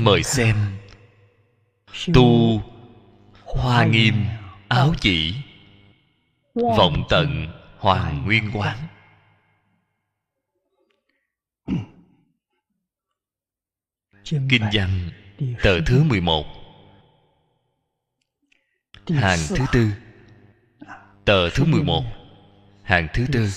Mời xem. Tu hoa nghiêm áo chỉ. Vọng tận hoàng nguyên quán. Kinh văn, tờ thứ 11 hàng thứ tư. Tờ thứ 11 hàng thứ tư.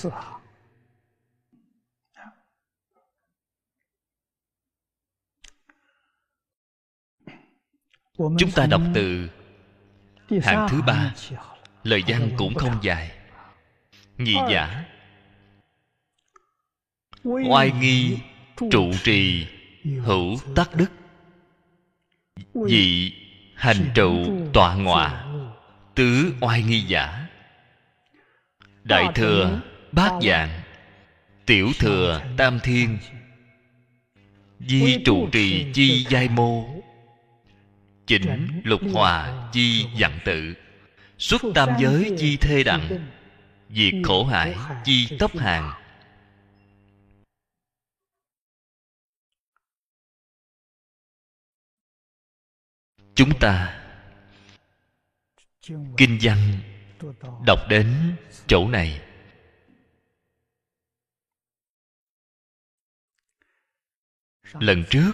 Chúng ta đọc từ hàng thứ ba. lời văn cũng không dài. Nhị giả. Oai nghi trụ trì hữu tắc đức. Dị hành trụ tọa ngọa. tứ oai nghi giả. Đại thừa bát dạng. Tiểu thừa tam thiên. di trụ trì chi giai mô chỉnh lục hòa chi dặn tự. Xuất tam giới chi thê đặng diệt khổ hại chi tốc hàng. Chúng ta kinh văn đọc đến chỗ này. Lần trước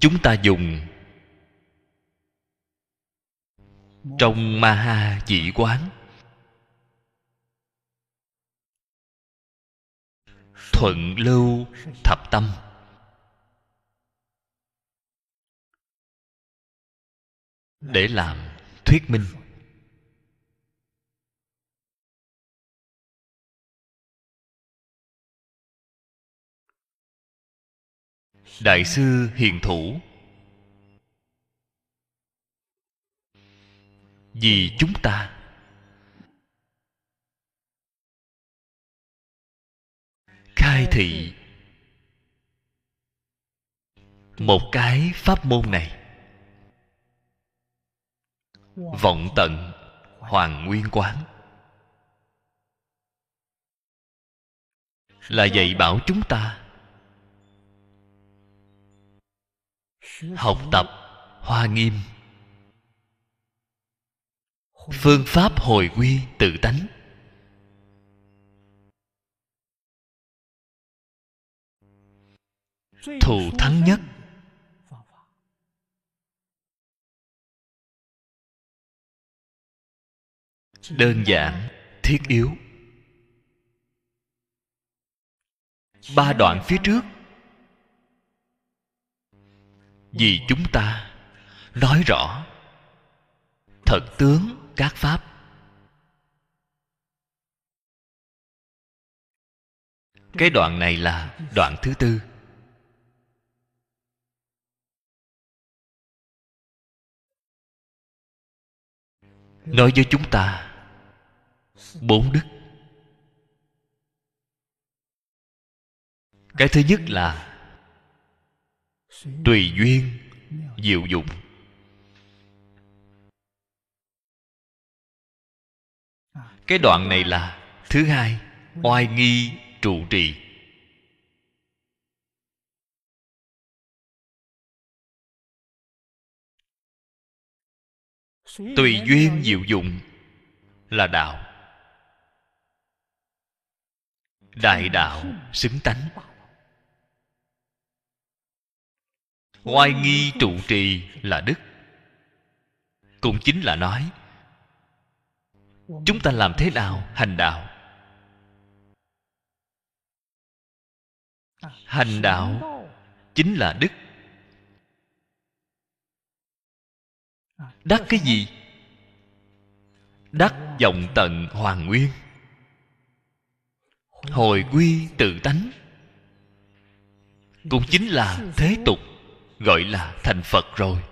chúng ta dùng trong ma ha chỉ quán. Thuận lưu thập tâm. Để làm thuyết minh. Đại sư hiền thủ. Vì chúng ta. Khai thị. Một cái pháp môn này. Vọng tận hoàng nguyên quán. Là dạy bảo chúng ta học tập hoa nghiêm. Phương pháp hồi quy tự tánh. Thù thắng nhất. Đơn giản, thiết yếu. Ba đoạn phía trước vì chúng ta. Nói rõ. Thật tướng các pháp. Cái đoạn này là đoạn thứ tư. Nói với chúng ta bốn đức. Cái thứ nhất là tùy duyên, diệu dụng. Cái đoạn này là thứ hai, oai nghi trụ trì. Tùy duyên, diệu dụng là đạo. Đại đạo xứng tánh. Oai nghi trụ trì là đức. Cũng chính là nói, chúng ta làm thế nào hành đạo? Hành đạo chính là đức. Đắc cái gì? Đắc vọng tận hoàng nguyên. Hồi quy tự tánh. Cũng chính là thế tục gọi là thành phật rồi.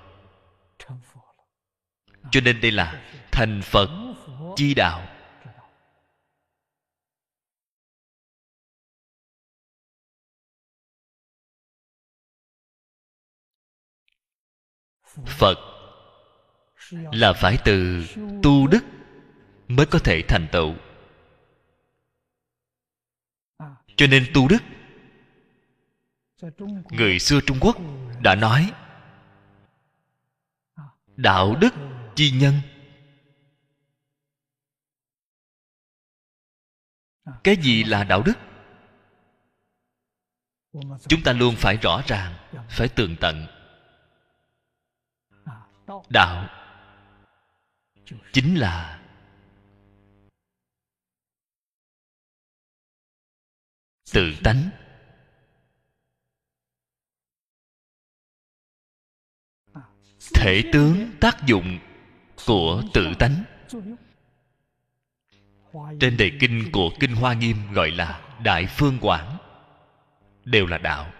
Cho nên đây là thành phật chi đạo. Phật là phải từ tu đức mới có thể thành tựu. Cho nên tu đức người xưa trung quốc đã nói, đạo đức chi nhân. Cái gì là đạo đức? Chúng ta luôn phải rõ ràng, phải tường tận. Đạo chính là tự tánh. Thể tướng tác dụng của tự tánh. Trên đề kinh của kinh hoa nghiêm gọi là đại phương quảng, đều là đạo.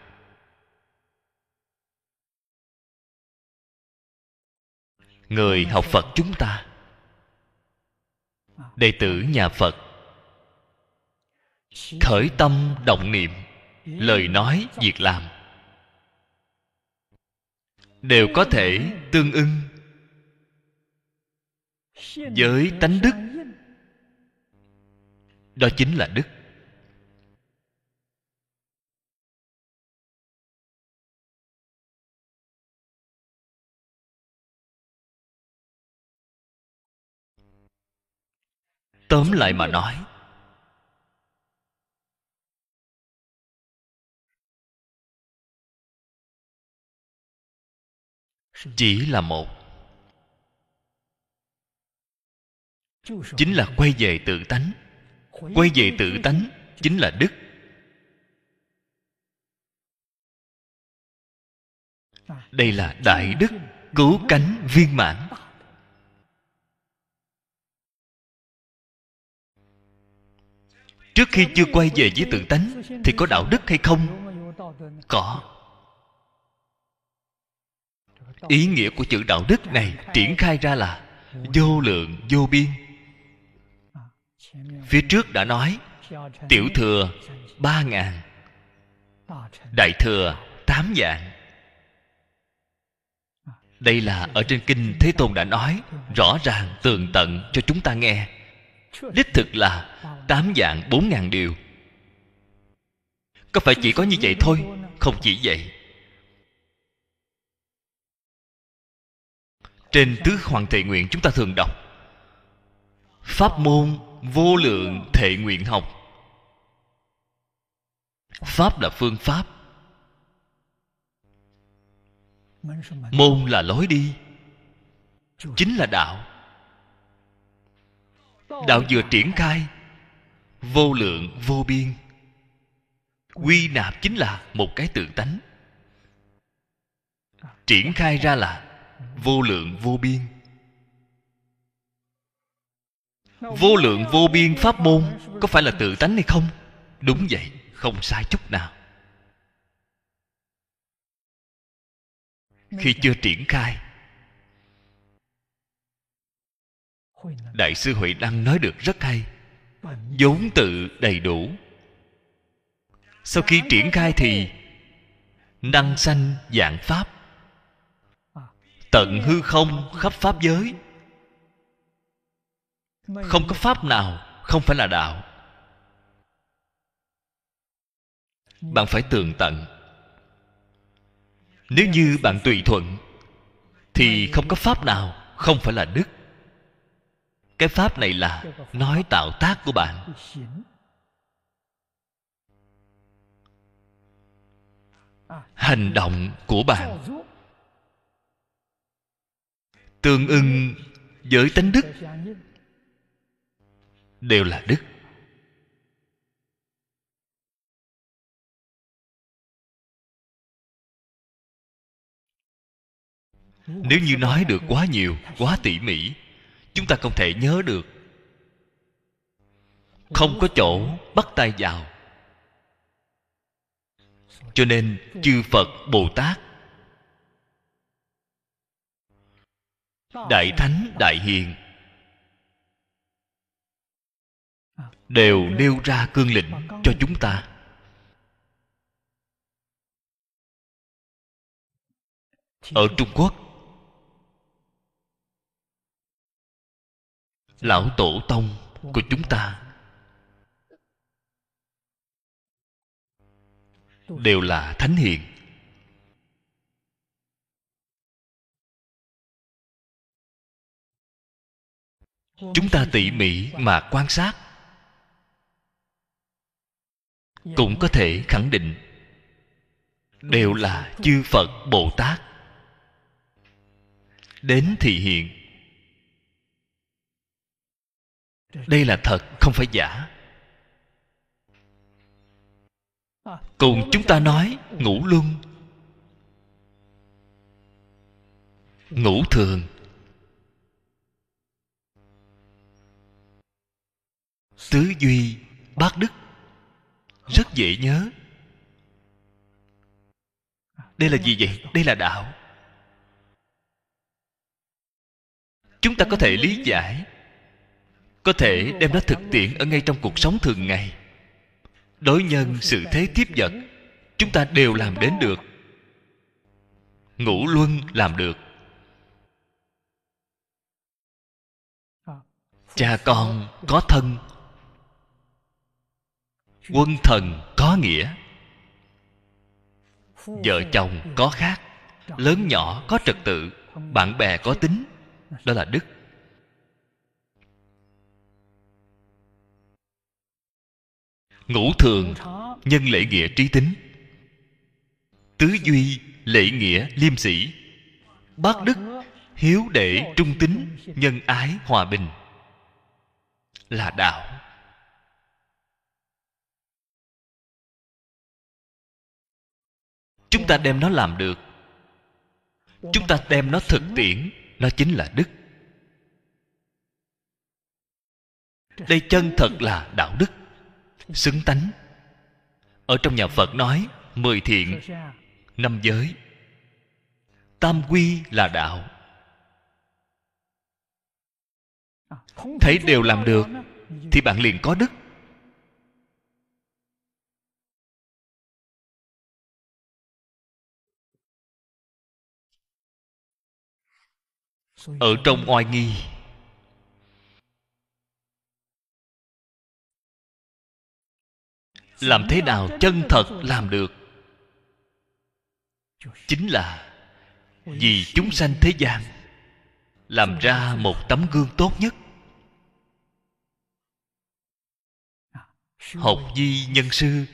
Người học phật chúng ta, đệ tử nhà phật, khởi tâm động niệm, lời nói việc làm đều có thể tương ưng. Với tánh đức, đó chính là đức. Tóm lại mà nói chỉ là một. Chính là quay về tự tánh. Quay về tự tánh chính là đức. Đây là đại đức cứu cánh viên mãn. Trước khi chưa quay về với tự tánh thì có đạo đức hay không? Có ý nghĩa của chữ đạo đức này triển khai ra là vô lượng, vô biên. Phía trước đã nói, tiểu thừa ba ngàn, đại thừa tám dạng đây là ở trên kinh thế tôn đã nói rõ ràng, tường tận cho chúng ta nghe. Đích thực là tám dạng bốn ngàn điều. Có phải chỉ có như vậy thôi? Không chỉ vậy. Trên tứ hoàng thệ nguyện chúng ta thường đọc. Pháp môn vô lượng thệ nguyện học. Pháp là phương pháp. Môn là lối đi. Chính là đạo. Đạo vừa triển khai, vô lượng, vô biên. Quy nạp chính là một cái tự tánh. Triển khai ra là vô lượng vô biên. Vô lượng vô biên pháp môn có phải là tự tánh hay không? Đúng vậy, không sai chút nào. Khi chưa triển khai, đại sư huệ đăng nói được rất hay. Vốn tự đầy đủ. Sau khi triển khai thì, năng sanh dạng pháp tận hư không khắp pháp giới. Không có pháp nào, không phải là đạo. Bạn phải tường tận. Nếu như bạn tùy thuận, thì không có pháp nào, không phải là đức. Cái pháp này là nói tạo tác của bạn. Hành động của bạn tương ưng với tánh đức, đều là đức. Nếu như nói được quá nhiều, quá tỉ mỉ, chúng ta không thể nhớ được. Không có chỗ bắt tay vào. Cho nên chư phật bồ tát đại thánh, đại hiền. Đều nêu ra cương lĩnh cho chúng ta. Ở trung quốc, lão tổ tông của chúng ta đều là thánh hiền. Chúng ta tỉ mỉ mà quan sát. Cũng có thể khẳng định, đều là chư phật bồ tát. Đến thị hiện. Đây là thật, không phải giả. Cùng chúng ta nói, ngủ luân. Ngủ thường. Tứ duy, bát đức. Rất dễ nhớ. Đây là gì vậy? Đây là đạo. Chúng ta có thể lý giải, có thể đem nó thực tiễn ở ngay trong cuộc sống thường ngày. Đối nhân sự thế tiếp vật, chúng ta đều làm đến được. Ngũ luân làm được. Cha con có thân quân thần có nghĩa. Vợ chồng có khác, lớn nhỏ có trật tự, bạn bè có tính, đó là đức. Ngũ thường, nhân lễ nghĩa trí tính. Tứ duy, lễ nghĩa liêm sĩ bác đức, hiếu đệ trung tính, nhân ái hòa bình. Là đạo. Chúng ta đem nó làm được. Chúng ta đem nó thực tiễn. Nó chính là đức. Đây chân thật là đạo đức. Xứng tánh. Ở trong nhà phật nói, mười thiện, năm giới. Tam quy là đạo. Thấy đều làm được, thì bạn liền có đức. Ở trong oai nghi. Làm thế nào chân thật làm được? Chính là vì chúng sanh thế gian làm ra một tấm gương tốt nhất. Học di nhân sư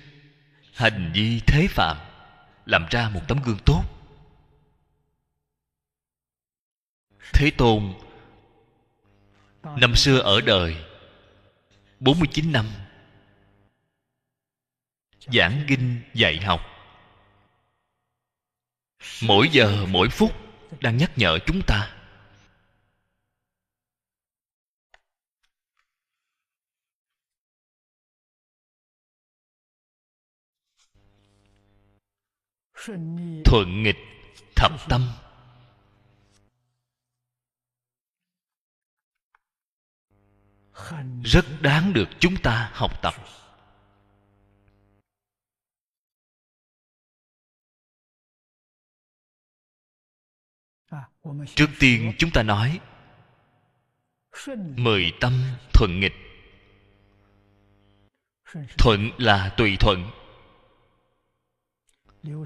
hành vi thế phạm làm ra một tấm gương tốt thế tôn, năm xưa ở đời 49 năm, giảng kinh dạy học. Mỗi giờ, mỗi phút đang nhắc nhở chúng ta. Thuận nghịch thập tâm. Rất đáng được chúng ta học tập. Trước tiên chúng ta nói, mười tâm thuận nghịch. Thuận là tùy thuận,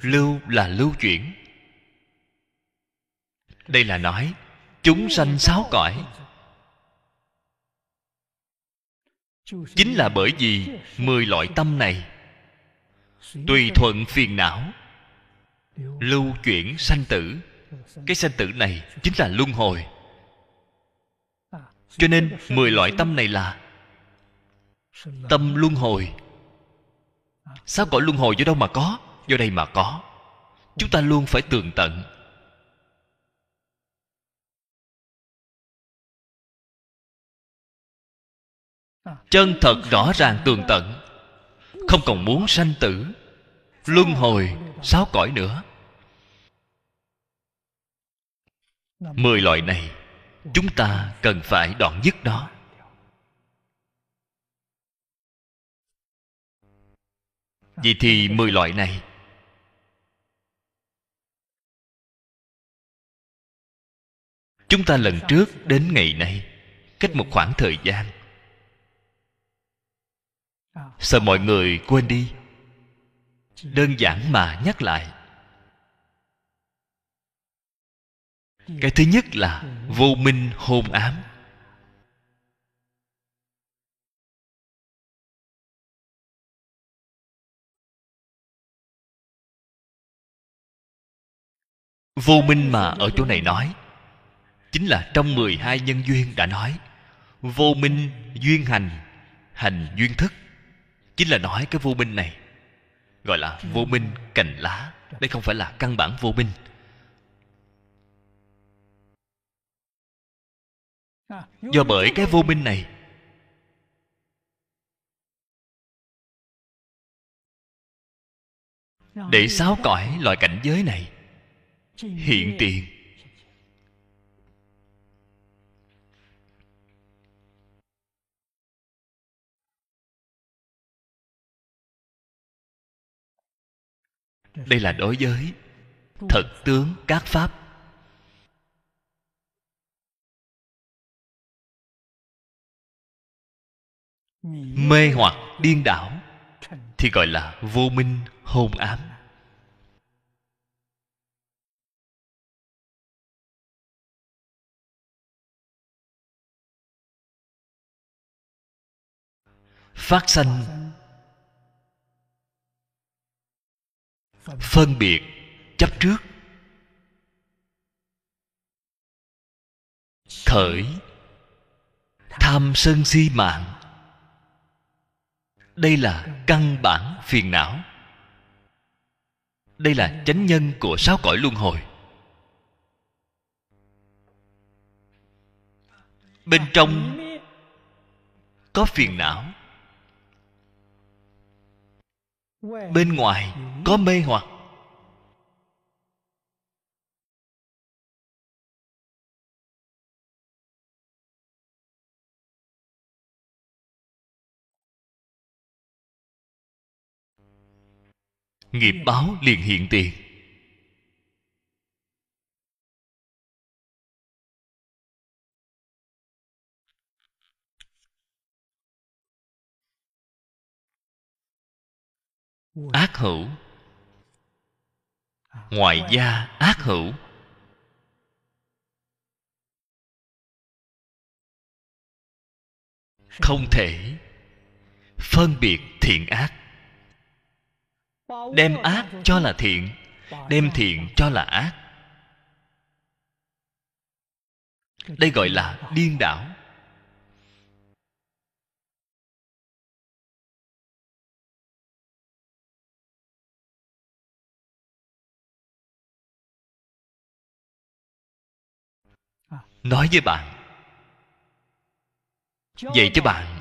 lưu là lưu chuyển. Đây là nói, chúng sanh sáu cõi. Chính là bởi vì mười loại tâm này tùy thuận phiền não, lưu chuyển sanh tử. Cái sanh tử này chính là luân hồi. Cho nên mười loại tâm này là tâm luân hồi. Sao gọi luân hồi do đâu mà có? Do đây mà có. Chúng ta luôn phải tường tận. Chân thật rõ ràng tường tận, không còn muốn sanh tử. Luân hồi sáu cõi nữa? Mười loại này, chúng ta cần phải đoạn dứt đó vậy thì mười loại này, chúng ta lần trước đến ngày nay, cách một khoảng thời gian sợ mọi người quên đi. Đơn giản mà nhắc lại. Cái thứ nhất là vô minh hôn ám. Vô minh mà ở chỗ này nói, chính là trong 12 nhân duyên đã nói, vô minh duyên hành hành duyên thức chính là nói cái vô minh này. Gọi là vô minh cành lá. Đây không phải là căn bản vô minh. Do bởi cái vô minh này để sáu cõi loại cảnh giới này hiện tiền đây là đối với thật tướng các pháp. Mê hoặc điên đảo thì gọi là vô minh hôn ám. Phát sanh phân biệt, chấp trước. Khởi, tham sân si mạng. Đây là căn bản phiền não. Đây là chánh nhân của sáu cõi luân hồi. Bên trong có phiền não bên ngoài. có mê hoặc. Nghiệp báo liền hiện tiền ác hữu. Ngoại gia ác hữu. Không thể phân biệt thiện ác. Đem ác cho là thiện, đem thiện cho là ác. Đây gọi là điên đảo. Nói với bạn. Dạy cho bạn.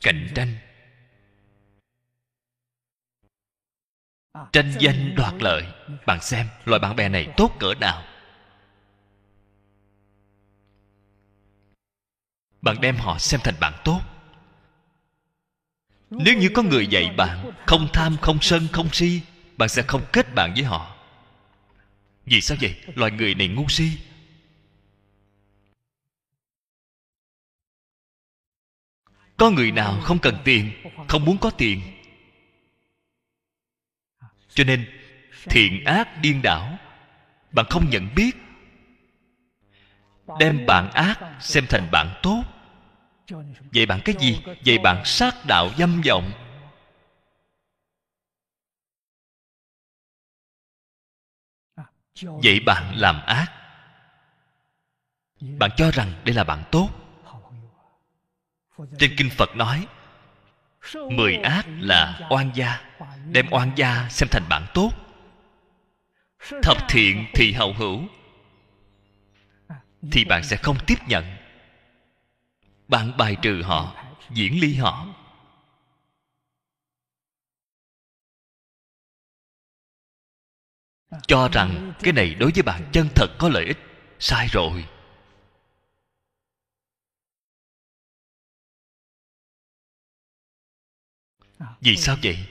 Cạnh tranh. Tranh danh đoạt lợi. Bạn xem, loại bạn bè này tốt cỡ nào. Bạn đem họ xem thành bạn tốt. Nếu như có người dạy bạn, không tham, không sân, không si, bạn sẽ không kết bạn với họ vì sao vậy? Loài người này ngu si. Có người nào không cần tiền, không muốn có tiền? Cho nên, thiện ác điên đảo, bạn không nhận biết. Đem bạn ác xem thành bạn tốt. Vậy bạn cái gì? Vậy bạn sát đạo dâm vọng. Vậy bạn làm ác. Bạn cho rằng đây là bạn tốt. Trên kinh phật nói, mười ác là oan gia, đem oan gia xem thành bạn tốt. Thập thiện thì hậu hữu, thì bạn sẽ không tiếp nhận. Bạn bài trừ họ, diễn ly họ. Cho rằng cái này đối với bạn chân thật có lợi ích. Sai rồi. Vì sao vậy?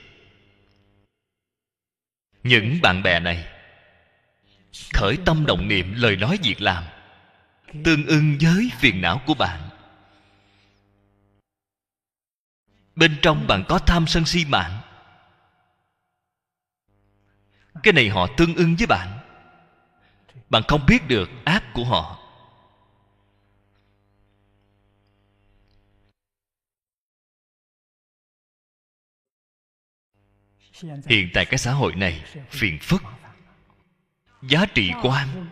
Những bạn bè này khởi tâm động niệm lời nói việc làm, tương ưng với phiền não của bạn. Bên trong bạn có tham sân si mạng cái này họ tương ưng với bạn. Bạn không biết được ác của họ. Hiện tại cái xã hội này phiền phức. Giá trị quan,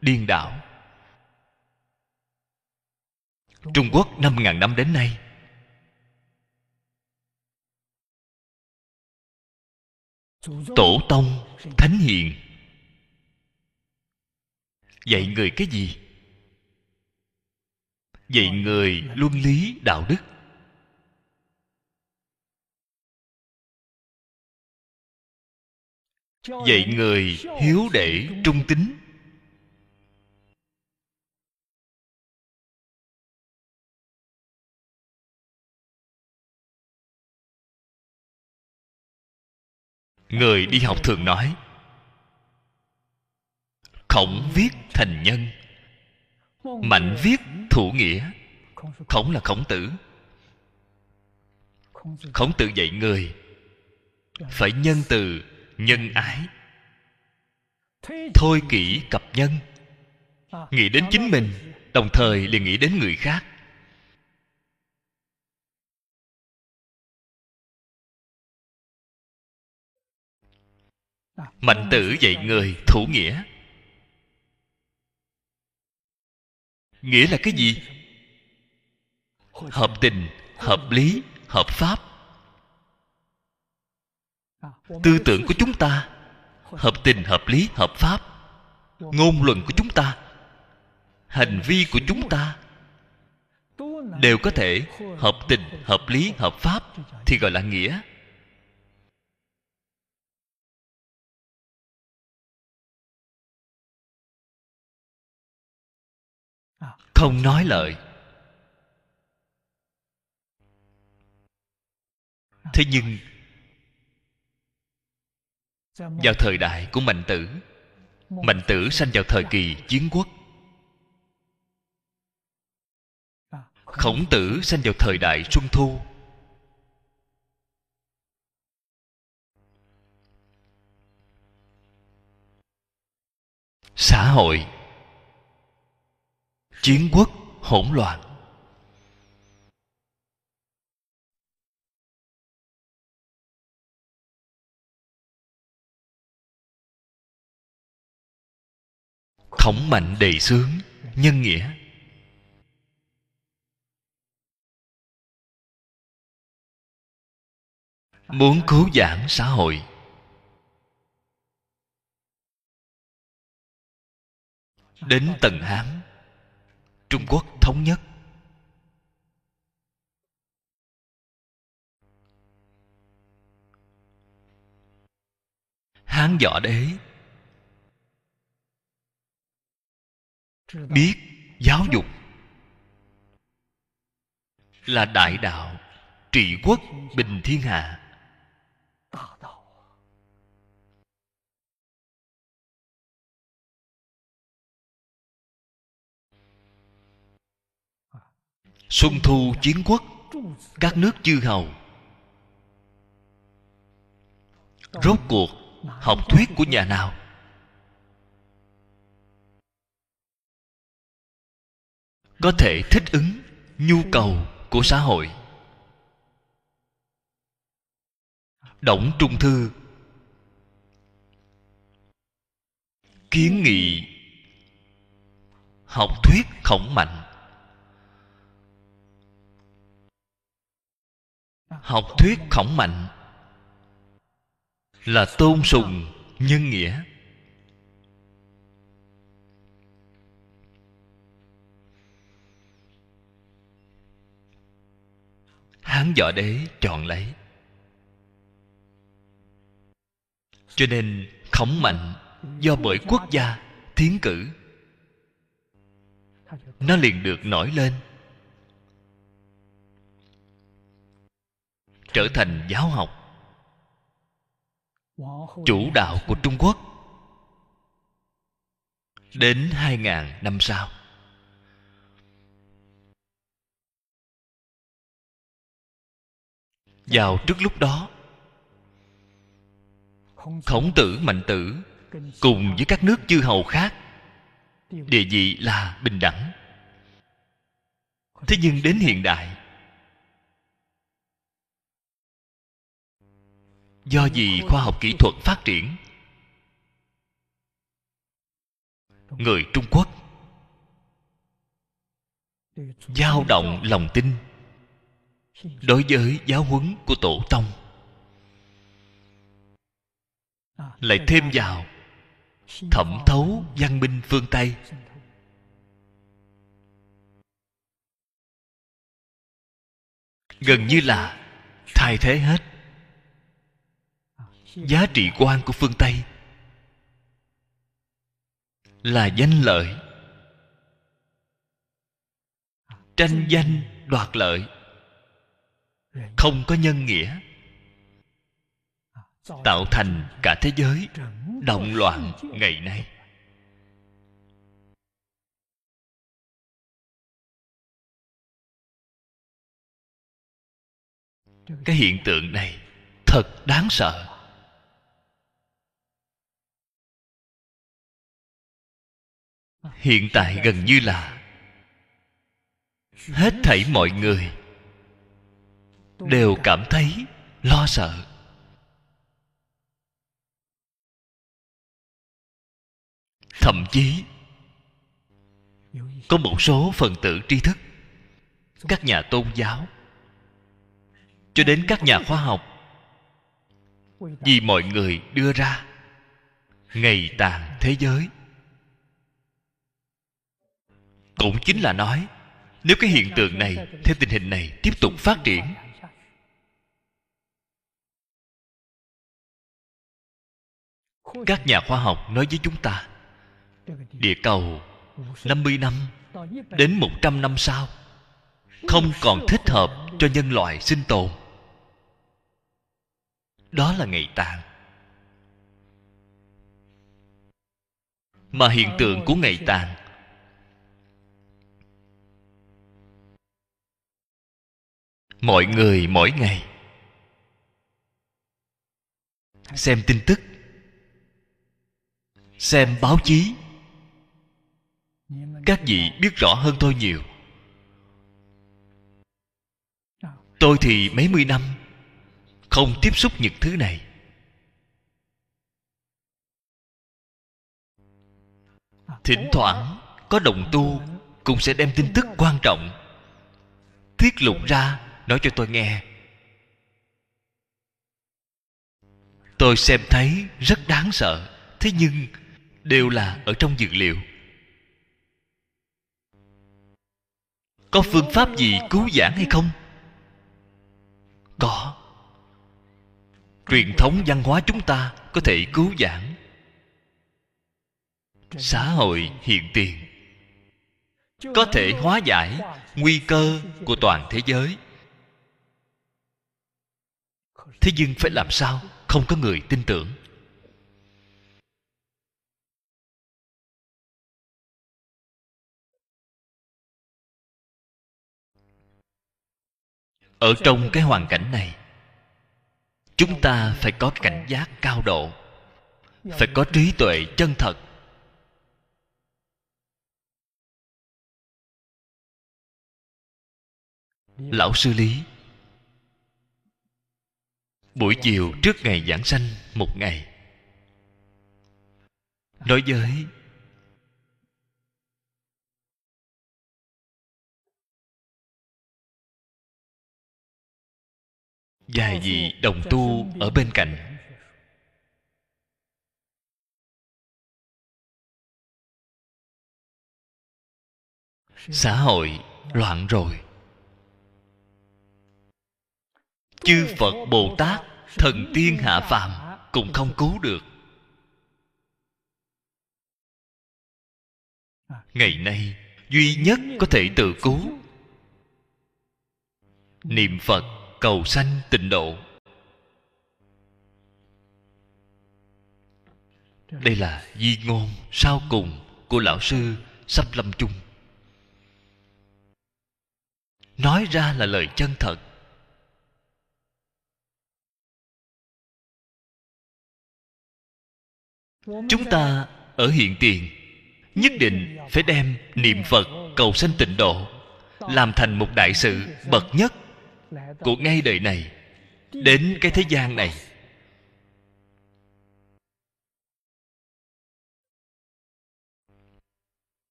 điên đảo. Trung quốc năm ngàn năm đến nay tổ tông, thánh hiền. Dạy người cái gì? Dạy người luân lý đạo đức. Dạy người hiếu để trung tín. Người đi học thường nói, khổng viết thành nhân, mạnh viết thủ nghĩa. Khổng là khổng tử. Khổng tử dạy người phải nhân từ nhân ái. Thôi kỹ cập nhân, nghĩ đến chính mình, đồng thời liền nghĩ đến người khác. Mạnh tử dạy người thủ nghĩa. Nghĩa là cái gì? Hợp tình, hợp lý, hợp pháp. Tư tưởng của chúng ta, hợp tình, hợp lý, hợp pháp. Ngôn luận của chúng ta, hành vi của chúng ta đều có thể hợp tình, hợp lý, hợp pháp thì gọi là nghĩa. Không nói lời. Thế nhưng, vào thời đại của mạnh tử mạnh tử sanh vào thời kỳ chiến quốc. Khổng tử sanh vào thời đại xuân thu. Xã hội chiến quốc hỗn loạn. Thống mạnh đầy sướng, nhân nghĩa. Muốn cứu giảng xã hội. Đến tầng hán trung quốc thống nhất. Hán võ đế. Biết giáo dục là đại đạo trị quốc bình thiên hạ xuân thu, chiến quốc, các nước chư hầu. Rốt cuộc, học thuyết của nhà nào? Có thể thích ứng nhu cầu của xã hội. Động trung thư. Kiến nghị. Học thuyết khổng mạnh. Học thuyết khổng mạnh là tôn sùng nhân nghĩa. Hán võ đế chọn lấy. Cho nên khổng mạnh do bởi quốc gia tiến cử, nó liền được nổi lên. Trở thành giáo học. Chủ đạo của trung quốc. Đến hai ngàn năm sau. Vào trước lúc đó, khổng tử mạnh tử cùng với các nước chư hầu khác, địa vị là bình đẳng. Thế nhưng đến hiện đại do gì khoa học kỹ thuật phát triển? Người trung quốc. Dao động lòng tin. Đối với giáo huấn của tổ tông. Lại thêm vào thẩm thấu văn minh phương tây. Gần như là thay thế hết giá trị quan của phương tây là danh lợi, tranh danh đoạt lợi, không có nhân nghĩa, tạo thành cả thế giới động loạn ngày nay. Cái hiện tượng này thật đáng sợ. Hiện tại gần như là hết thảy mọi người đều cảm thấy lo sợ. Thậm chí, có một số phần tử tri thức, các nhà tôn giáo, cho đến các nhà khoa học, vì mọi người đưa ra ngày tàn thế giới cũng chính là nói, nếu cái hiện tượng này, theo tình hình này tiếp tục phát triển, các nhà khoa học nói với chúng ta, địa cầu 50 năm đến 100 năm sau, không còn thích hợp cho nhân loại sinh tồn. Đó là ngày tàn. Mà hiện tượng của ngày tàn mọi người mỗi ngày. Xem tin tức. Xem báo chí. Các vị biết rõ hơn tôi nhiều. Tôi thì mấy mươi năm không tiếp xúc những thứ này. Thỉnh thoảng có đồng tu cũng sẽ đem tin tức quan trọng tiết lộ ra nói cho tôi nghe. Tôi xem thấy rất đáng sợ, thế nhưng đều là ở trong dược liệu. Có phương pháp gì cứu giảng hay không? Có. Truyền thống văn hóa chúng ta có thể cứu giảng xã hội hiện tiền. Có thể hóa giải nguy cơ của toàn thế giới thế nhưng phải làm sao? Không có người tin tưởng. Ở trong cái hoàn cảnh này, chúng ta phải có cảnh giác cao độ, phải có trí tuệ chân thật. Lão sư lý buổi chiều trước ngày giảng sanh, một ngày. Đối với vài vị đồng tu ở bên cạnh. Xã hội loạn rồi. Chư phật bồ tát, thần tiên hạ phàm, cũng không cứu được. Ngày nay, duy nhất có thể tự cứu. Niệm phật cầu sanh tịnh độ. Đây là di ngôn sau cùng của lão sư sắp lâm chung. Nói ra là lời chân thật. Chúng ta ở hiện tiền nhất định phải đem niệm phật cầu sanh tịnh độ làm thành một đại sự bậc nhất của ngay đời này đến cái thế gian này.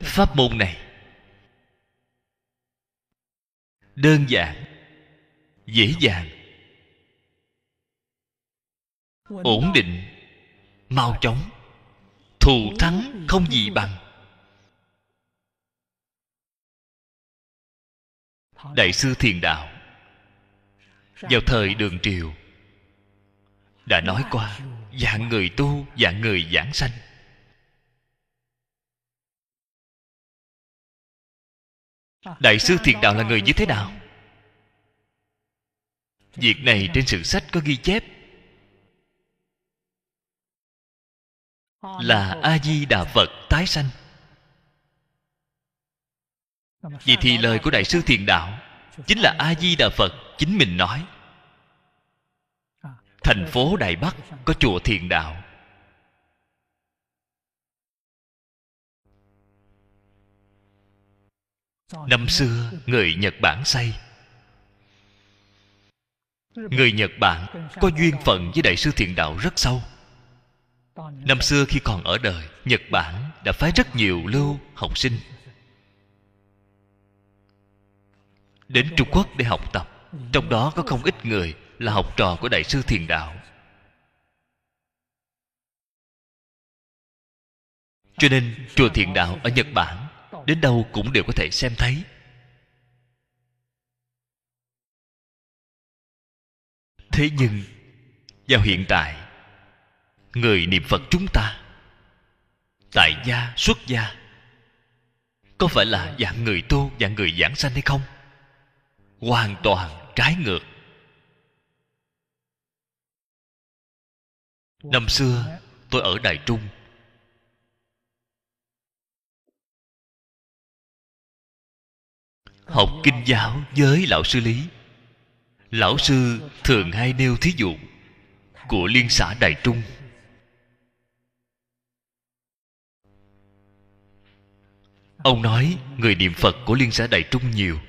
Pháp môn này đơn giản dễ dàng ổn định mau chóng. Thù thắng không gì bằng. Đại sư thiền đạo, vào thời đường triều, đã nói qua dạng người tu, dạng người giảng sanh. Đại sư thiền đạo là người như thế nào? Việc này trên sử sách có ghi chép là a di đà phật tái sanh. Vậy thì lời của đại sư thiền đạo chính là a di đà phật chính mình nói. Thành phố đài bắc có chùa thiền đạo. Năm xưa người nhật bản xây. Người nhật bản có duyên phận với đại sư thiền đạo rất sâu năm xưa khi còn ở đời, nhật bản đã phái rất nhiều lưu học sinh. Đến trung quốc để học tập, trong đó có không ít người là học trò của đại sư thiền đạo. Cho nên, chùa thiền đạo ở nhật bản đến đâu cũng đều có thể xem thấy. Thế nhưng, vào hiện tại người niệm phật chúng ta. Tại gia, xuất gia, có phải là dạng người tu, dạng người giảng sanh hay không? Hoàn toàn trái ngược. Năm xưa, tôi ở đài trung. Học kinh giáo với lão sư lý. Lão sư thường hay nêu thí dụ của liên xã đài trung. Ông nói, người niệm phật của liên xã đại trung nhiều.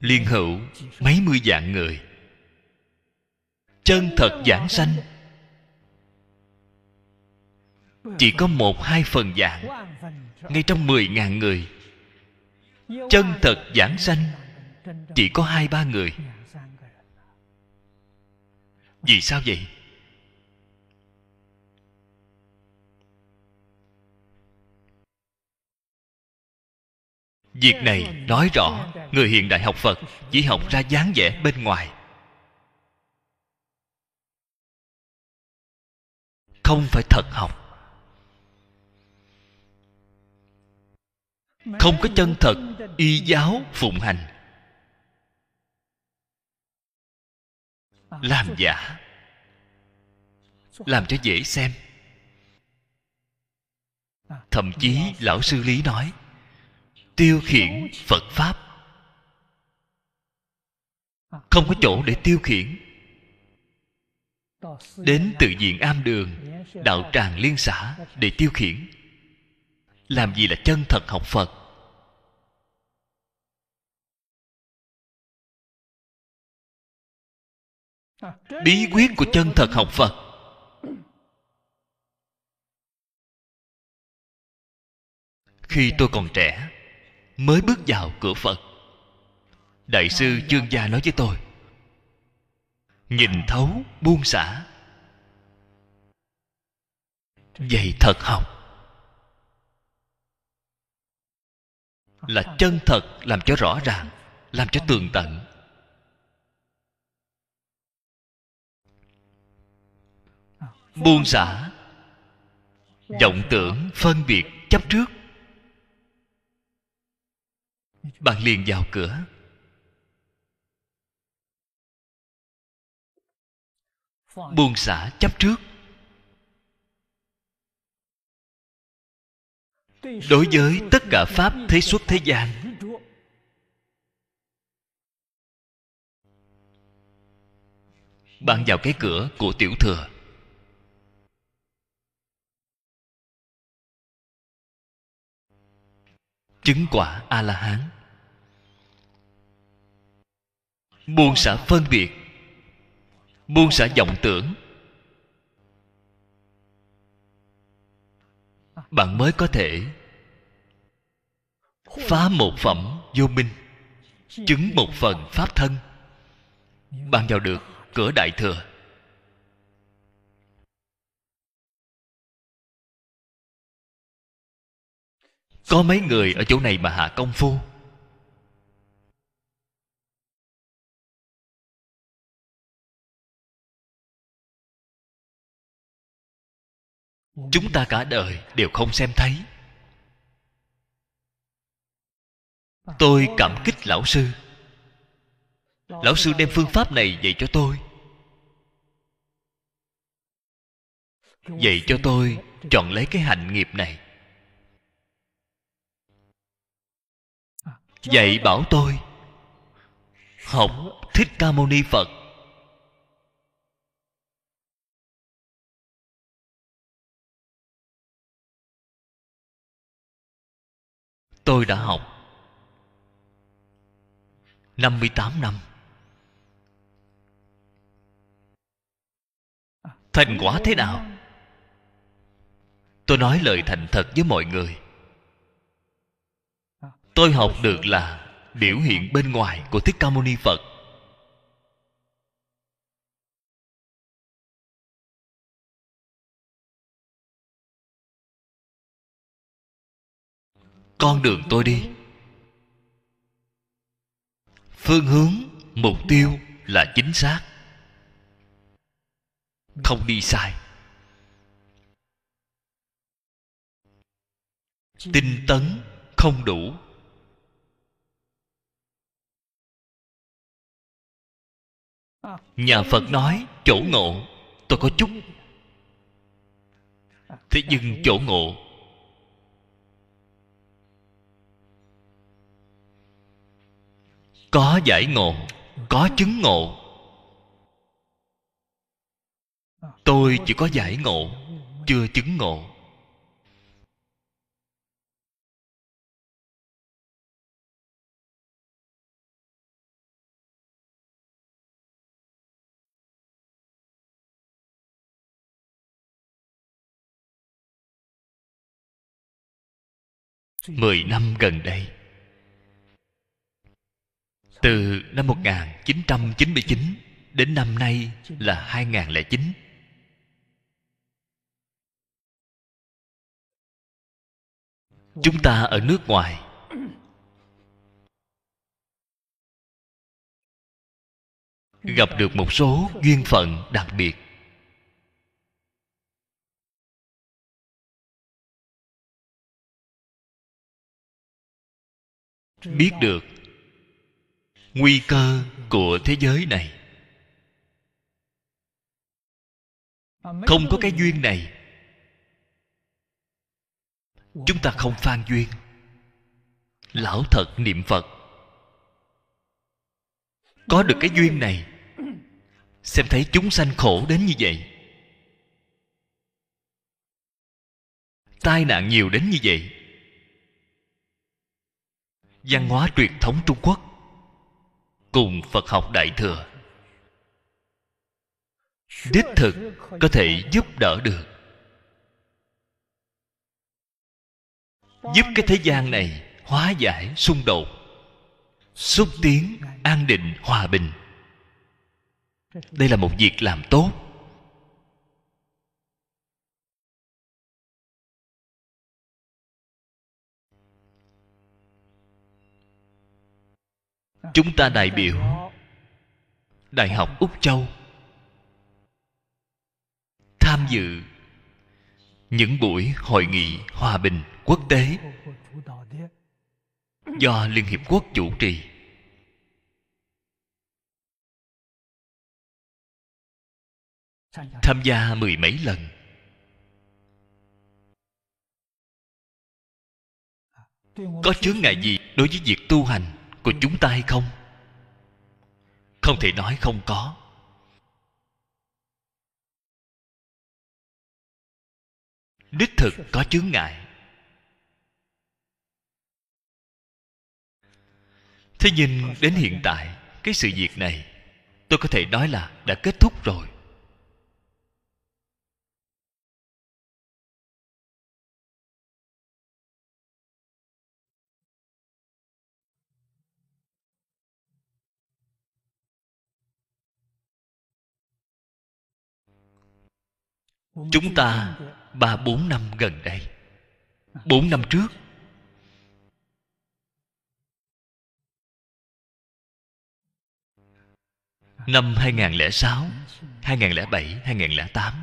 Liên hữu, mấy mươi vạn người. Chân thật giảng sanh. Chỉ có một hai phần dạng, ngay trong mười ngàn người. Chân thật giảng sanh, chỉ có hai ba người. Vì sao vậy? Việc này nói rõ, người hiện đại học phật chỉ học ra dáng vẻ bên ngoài. Không phải thật học. Không có chân thật, y giáo phụng hành. Làm giả. Làm cho dễ xem. Thậm chí lão sư lý nói tiêu khiển phật pháp. Không có chỗ để tiêu khiển. Đến tự diện am đường, đạo tràng liên xã để tiêu khiển. Làm gì là chân thật học phật? Bí quyết của chân thật học phật. Khi tôi còn trẻ mới bước vào cửa phật. Đại sư chương gia nói với tôi, nhìn thấu buông xả. Dạy thật học là chân thật làm cho rõ ràng, làm cho tường tận. Buông xả. Vọng tưởng phân biệt chấp trước bạn liền vào cửa. Buông xả chấp trước. Đối với tất cả pháp, thế xuất, thế gian, bạn vào cái cửa của tiểu thừa. Chứng quả a la hán. Buông xả phân biệt. Buông xả vọng tưởng. Bạn mới có thể phá một phẩm vô minh, chứng một phần pháp thân. Bạn vào được cửa đại thừa. Có mấy người ở chỗ này mà hạ công phu? Chúng ta cả đời đều không xem thấy. Tôi cảm kích lão sư. Lão sư đem phương pháp này dạy cho tôi. Dạy cho tôi chọn lấy cái hạnh nghiệp này. Dạy bảo tôi học thích ca mâu ni phật. Tôi đã học. 58 năm. Thành quả thế nào? Tôi nói lời thành thật với mọi người. Tôi học được là biểu hiện bên ngoài của Thích Ca Mâu Ni Phật. Con đường tôi đi. Phương hướng, mục tiêu là chính xác. Không đi sai. Tinh tấn không đủ. Nhà phật nói, chỗ ngộ, tôi có chút. Thế nhưng chỗ ngộ có giải ngộ có chứng ngộ tôi chỉ có giải ngộ chưa chứng ngộ mười năm gần đây từ năm 1999 đến năm nay là 2009 chúng ta ở nước ngoài. Gặp được một số duyên phận đặc biệt. Biết được nguy cơ của thế giới này. Không có cái duyên này. Chúng ta không phan duyên. Lão thật niệm phật. Có được cái duyên này, xem thấy chúng sanh khổ đến như vậy. Tai nạn nhiều đến như vậy. Văn hóa truyền thống trung quốc cùng phật học đại thừa. Đích thực có thể giúp đỡ được. Giúp cái thế gian này hóa giải xung đột, xúc tiến an định hòa bình. Đây là một việc làm tốt. Chúng ta đại biểu đại học úc châu tham dự những buổi hội nghị hòa bình quốc tế do liên hiệp quốc chủ trì. Tham gia mười mấy lần. Có chướng ngại gì đối với việc tu hành? Của chúng ta hay không? Không thể nói không có. Đích thực có chướng ngại. Thế nhưng đến hiện tại, cái sự việc này, tôi có thể nói là đã kết thúc rồi. Chúng ta ba bốn năm gần đây. Bốn năm trước, năm 2006 2007 2008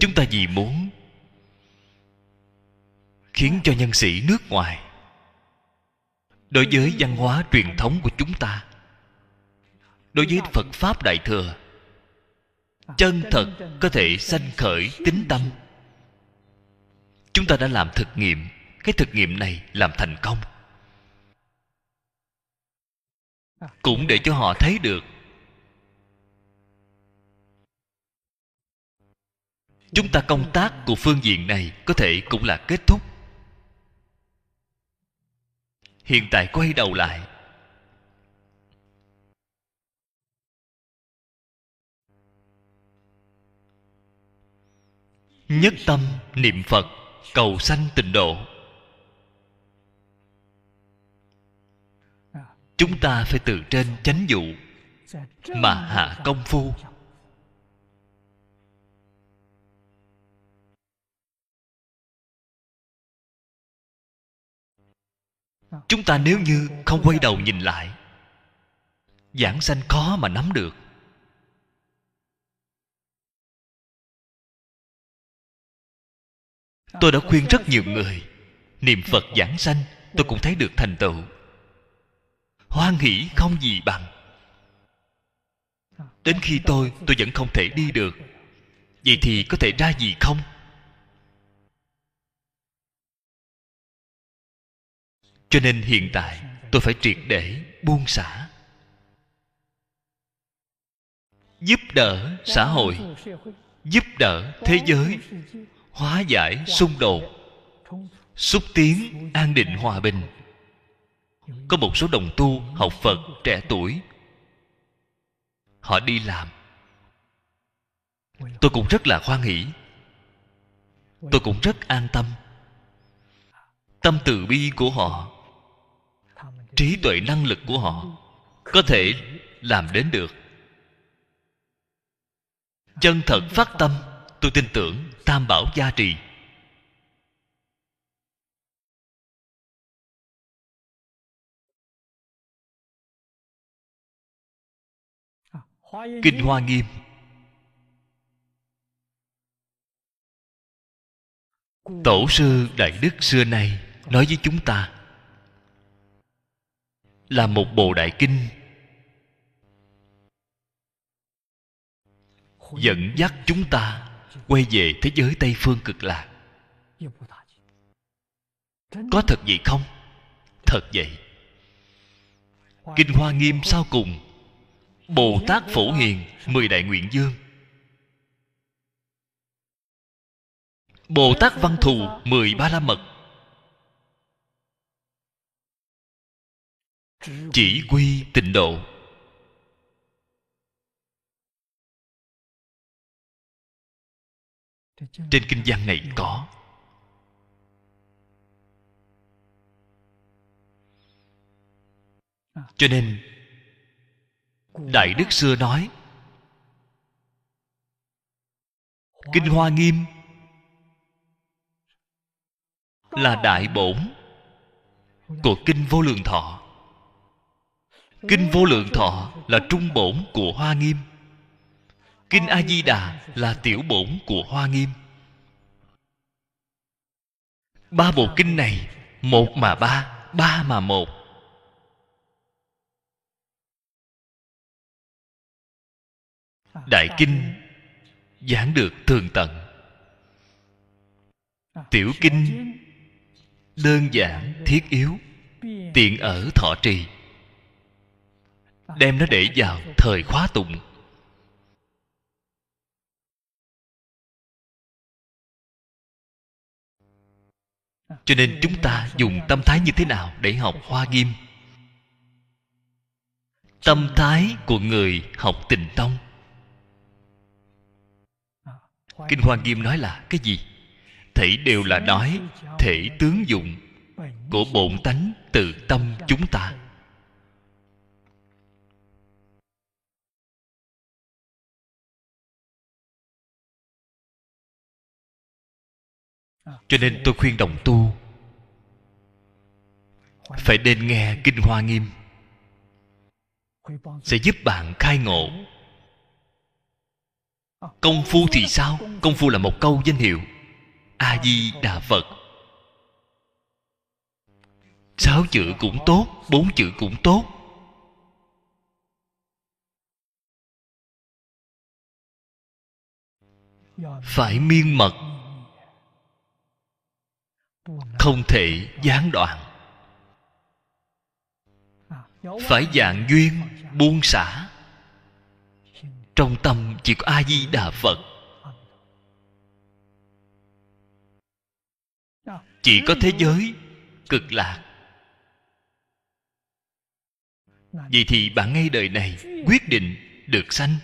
chúng ta vì muốn khiến cho nhân sĩ nước ngoài, đối với văn hóa truyền thống của chúng ta đối với phật pháp đại thừa, chân thật có thể sanh khởi tính tâm. Chúng ta đã làm thực nghiệm, cái thực nghiệm này làm thành công. Cũng để cho họ thấy được. Chúng ta công tác của phương diện này có thể cũng là kết thúc. Hiện tại quay đầu lại. Nhất tâm niệm phật, cầu sanh tịnh độ. Chúng ta phải từ trên chánh dụ mà hạ công phu. Chúng ta nếu như không quay đầu nhìn lại, giảng sanh khó mà nắm được. Tôi đã khuyên rất nhiều người. Niệm phật giảng sanh, tôi cũng thấy được thành tựu. Hoan hỷ không gì bằng. Đến khi tôi tôi vẫn không thể đi được. Vậy thì có thể ra gì không? Cho nên hiện tại, tôi phải triệt để, buông xả. Giúp đỡ xã hội. Giúp đỡ thế giới hóa giải xung đột, xúc tiến an định hòa bình. Có một số đồng tu học phật trẻ tuổi, họ đi làm. Tôi cũng rất là hoan hỷ. Tôi cũng rất an tâm. Tâm từ bi của họ, trí tuệ năng lực của họ có thể làm đến được. Chân thật phát tâm, tôi tin tưởng tam bảo gia trì. Kinh hoa nghiêm. Tổ sư đại đức xưa nay nói với chúng ta, là một bộ đại kinh. Dẫn dắt chúng ta quay về thế giới tây phương cực lạc có thật vậy không? Thật vậy. Kinh hoa nghiêm sau cùng, bồ tát phổ hiền, mười đại nguyện dương. Bồ tát văn thù, mười ba la mật. Chỉ quy tịnh độ. Trên kinh văn này có. Cho nên, đại đức xưa nói, kinh hoa nghiêm là đại bổn của kinh vô lượng thọ. Kinh vô lượng thọ là trung bổn của hoa nghiêm kinh a di đà là tiểu bổn của hoa nghiêm. Ba bộ kinh này, một mà ba ba mà một. Đại kinh, giảng được thường tận. Tiểu kinh, đơn giản, thiết yếu, tiện ở thọ trì. Đem nó để vào thời khóa tụng. Cho nên chúng ta dùng tâm thái như thế nào để học hoa nghiêm? Tâm thái của người học tình tông. Kinh hoa nghiêm nói là cái gì? Thể đều là nói, thể tướng dụng của bổn tánh tự tâm chúng ta. Cho nên tôi khuyên đồng tu, phải nên nghe kinh hoa nghiêm. Sẽ giúp bạn khai ngộ. Công phu thì sao? Công phu là một câu danh hiệu. A di đà phật. Sáu chữ cũng tốt, bốn chữ cũng tốt. Phải miên mật không thể gián đoạn. Phải dạng duyên buông xả. Trong tâm chỉ có a di đà phật. Chỉ có thế giới cực lạc. Vậy thì bạn ngay đời này quyết định được sanh.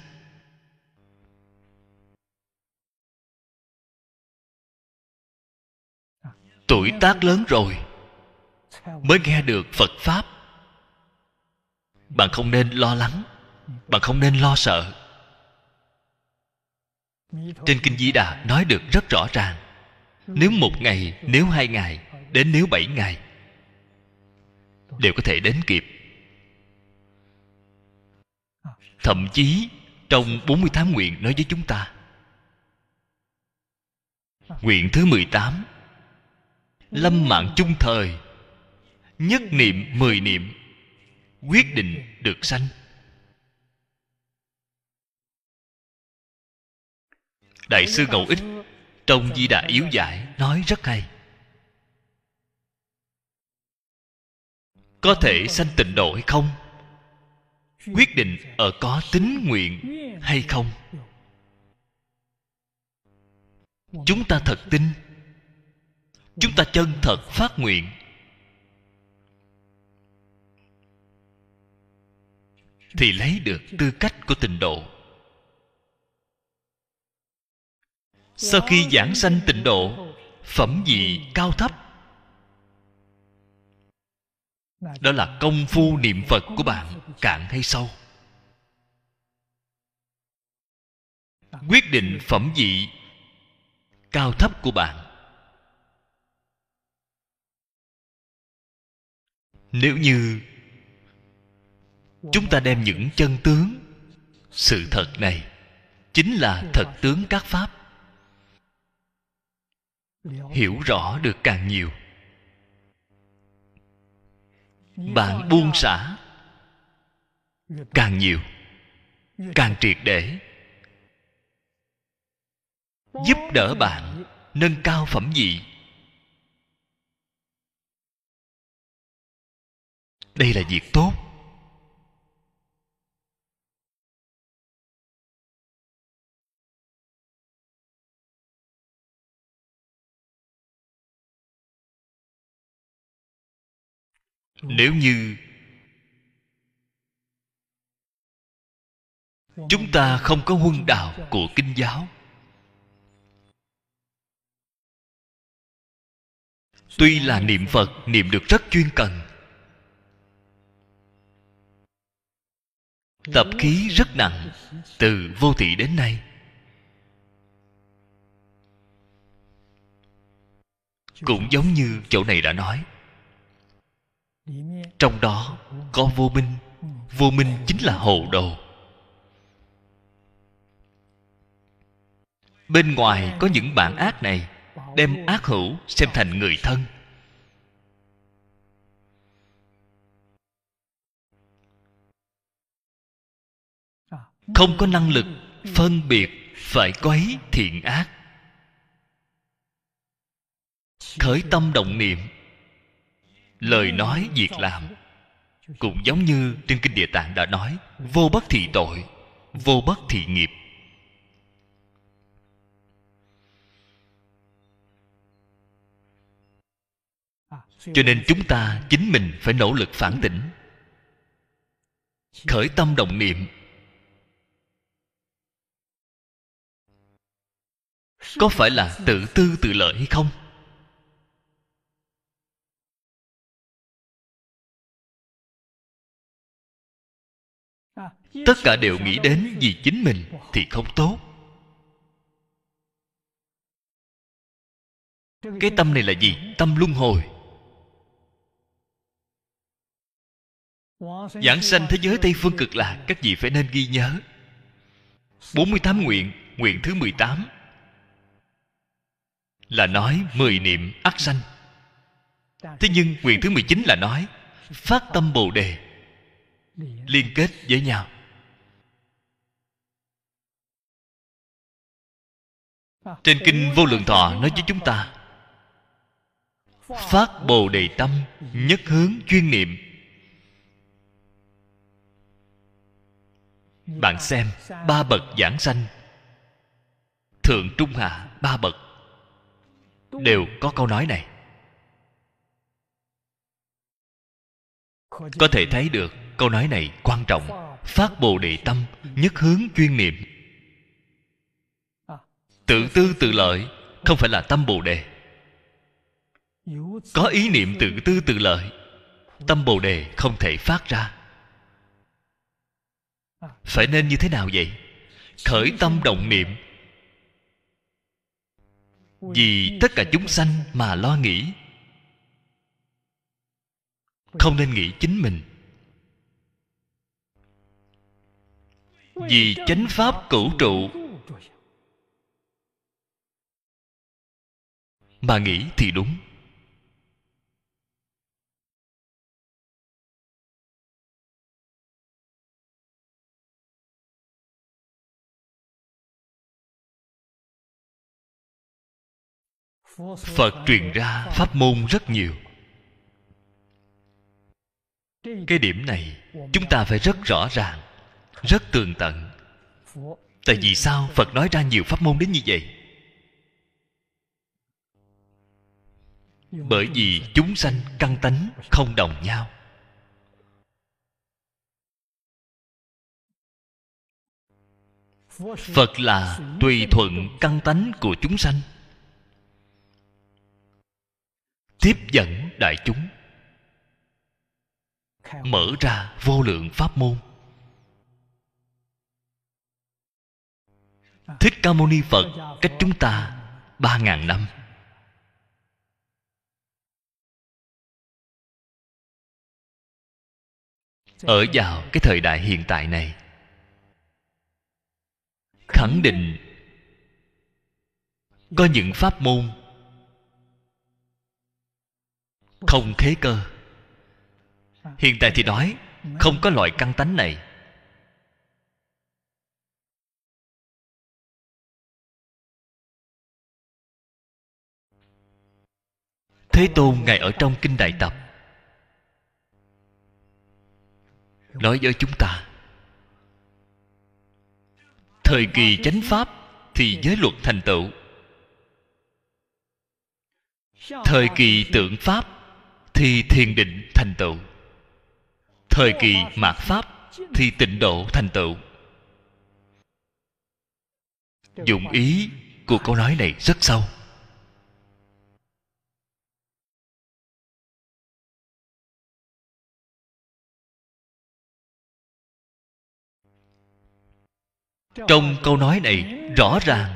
Tuổi tác lớn rồi mới nghe được phật pháp. Bạn không nên lo lắng, bạn không nên lo sợ. Trên kinh di đà nói được rất rõ ràng, nếu một ngày, nếu hai ngày, đến nếu bảy ngày, đều có thể đến kịp. Thậm chí trong 48 nguyện nói với chúng ta, Nguyện thứ 18 Lâm mạng chung thời, Nhất niệm mười niệm, Quyết định được sanh. Đại sư Ngẫu Ích Trong Di Đà Yếu Giải Nói rất hay. Có thể sanh tịnh độ hay không? Quyết định ở có tính nguyện hay không? Chúng ta thật tin Chúng ta chân thật phát nguyện. Thì lấy được tư cách của tịnh độ. Sau khi giảng sanh tịnh độ, phẩm vị cao thấp. Đó là công phu niệm phật của bạn cạn hay sâu. Quyết định phẩm vị cao thấp của bạn nếu như chúng ta đem những chân tướng, sự thật này chính là thật tướng các pháp. Hiểu rõ được càng nhiều. Bạn buông xả càng nhiều, càng triệt để, giúp đỡ bạn nâng cao phẩm vị đây là việc tốt. Nếu như chúng ta không có huân đạo của kinh giáo tuy là niệm phật niệm được rất chuyên cần tập khí rất nặng, từ vô thị đến nay. Cũng giống như chỗ này đã nói. Trong đó có vô minh vô minh chính là hồ đồ. Bên ngoài có những bản ác này, đem ác hữu xem thành người thân. Không có năng lực phân biệt phải quấy thiện ác. Khởi tâm động niệm. Lời nói việc làm. Cũng giống như trên kinh địa tạng đã nói, vô bất thị tội, vô bất thị nghiệp. Cho nên chúng ta, chính mình phải nỗ lực phản tỉnh. Khởi tâm động niệm. Có phải là tự tư tự lợi hay không? Tất cả đều nghĩ đến vì chính mình thì không tốt. Cái tâm này là gì? tâm luân hồi. Giảng sanh thế giới Tây Phương cực lạc Các vị phải nên ghi nhớ. 48 nguyện Nguyện thứ 18 là nói 10 niệm ác sanh. Thế nhưng quyền thứ 19 là nói Phát tâm Bồ Đề, Liên kết với nhau. Trên kinh Vô Lượng Thọ nói với chúng ta, Phát Bồ Đề Tâm Nhất hướng chuyên niệm. Bạn xem ba bậc giảng sanh, thượng trung hạ ba bậc đều có câu nói này. Có thể thấy được, câu nói này quan trọng, phát bồ đề tâm, nhất hướng chuyên niệm. Tự tư tự lợi, không phải là tâm bồ đề. Có ý niệm tự tư tự lợi, tâm bồ đề không thể phát ra. Phải nên như thế nào vậy? Khởi tâm động niệm vì tất cả chúng sanh mà lo nghĩ. Không nên nghĩ chính mình. Vì chánh pháp cửu trụ. Mà nghĩ thì đúng. Phật truyền ra pháp môn rất nhiều. Cái điểm này chúng ta phải rất rõ ràng, rất tường tận. Tại vì sao phật nói ra nhiều pháp môn đến như vậy? Bởi vì chúng sanh căn tánh không đồng nhau. Phật là tùy thuận căn tánh của chúng sanh. Tiếp dẫn đại chúng. Mở ra vô lượng pháp môn. Thích ca mâu ni phật, cách chúng ta ba ngàn năm. Ở vào cái thời đại hiện tại này, khẳng định có những pháp môn không khế cơ. Hiện tại thì nói, không có loại căn tánh này. Thế tôn ngài ở trong kinh đại tập. Nói với chúng ta, thời kỳ chánh pháp thì giới luật thành tựu. Thời kỳ tượng pháp thì thiền định thành tựu. Thời kỳ mạt pháp, thì tịnh độ thành tựu. Dụng ý của câu nói này rất sâu. Trong câu nói này rõ ràng,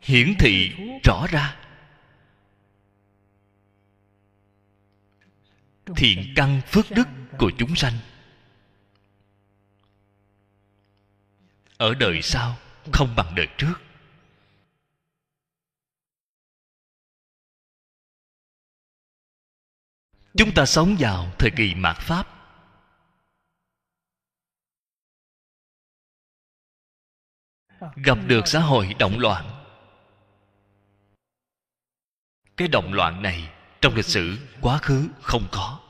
hiển thị rõ ra. Thiện căn phước đức của chúng sanh. Ở đời sau, không bằng đời trước. Chúng ta sống vào thời kỳ mạt pháp. Gặp được xã hội động loạn. Cái động loạn này trong lịch sử, quá khứ không có.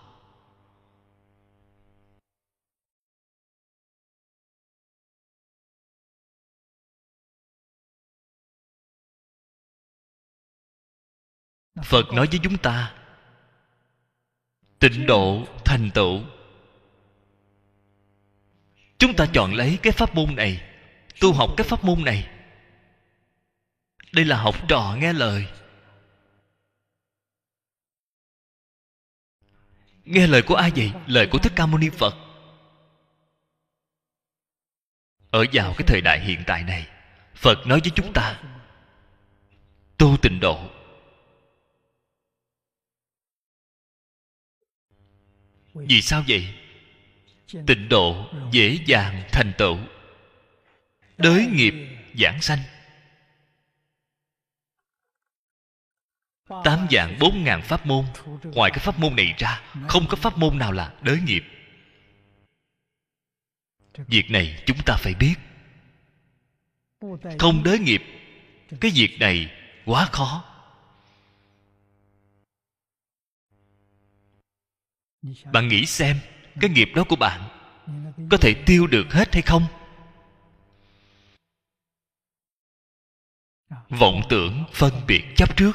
Phật nói với chúng ta, tịnh độ thành tựu. Chúng ta chọn lấy cái pháp môn này, tu học cái pháp môn này. Đây là học trò nghe lời. Nghe lời của ai vậy? Lời của thích ca mâu ni phật. Ở vào cái thời đại hiện tại này, phật nói với chúng ta, tu tịnh độ. Vì sao vậy? Tịnh độ dễ dàng thành tựu. Đới nghiệp giảng sanh. Tám dạng bốn ngàn pháp môn. Ngoài cái pháp môn này ra, không có pháp môn nào là đới nghiệp. Việc này chúng ta phải biết. Không đới nghiệp, cái việc này quá khó. Bạn nghĩ xem, cái nghiệp đó của bạn có thể tiêu được hết hay không? Vọng tưởng phân biệt chấp trước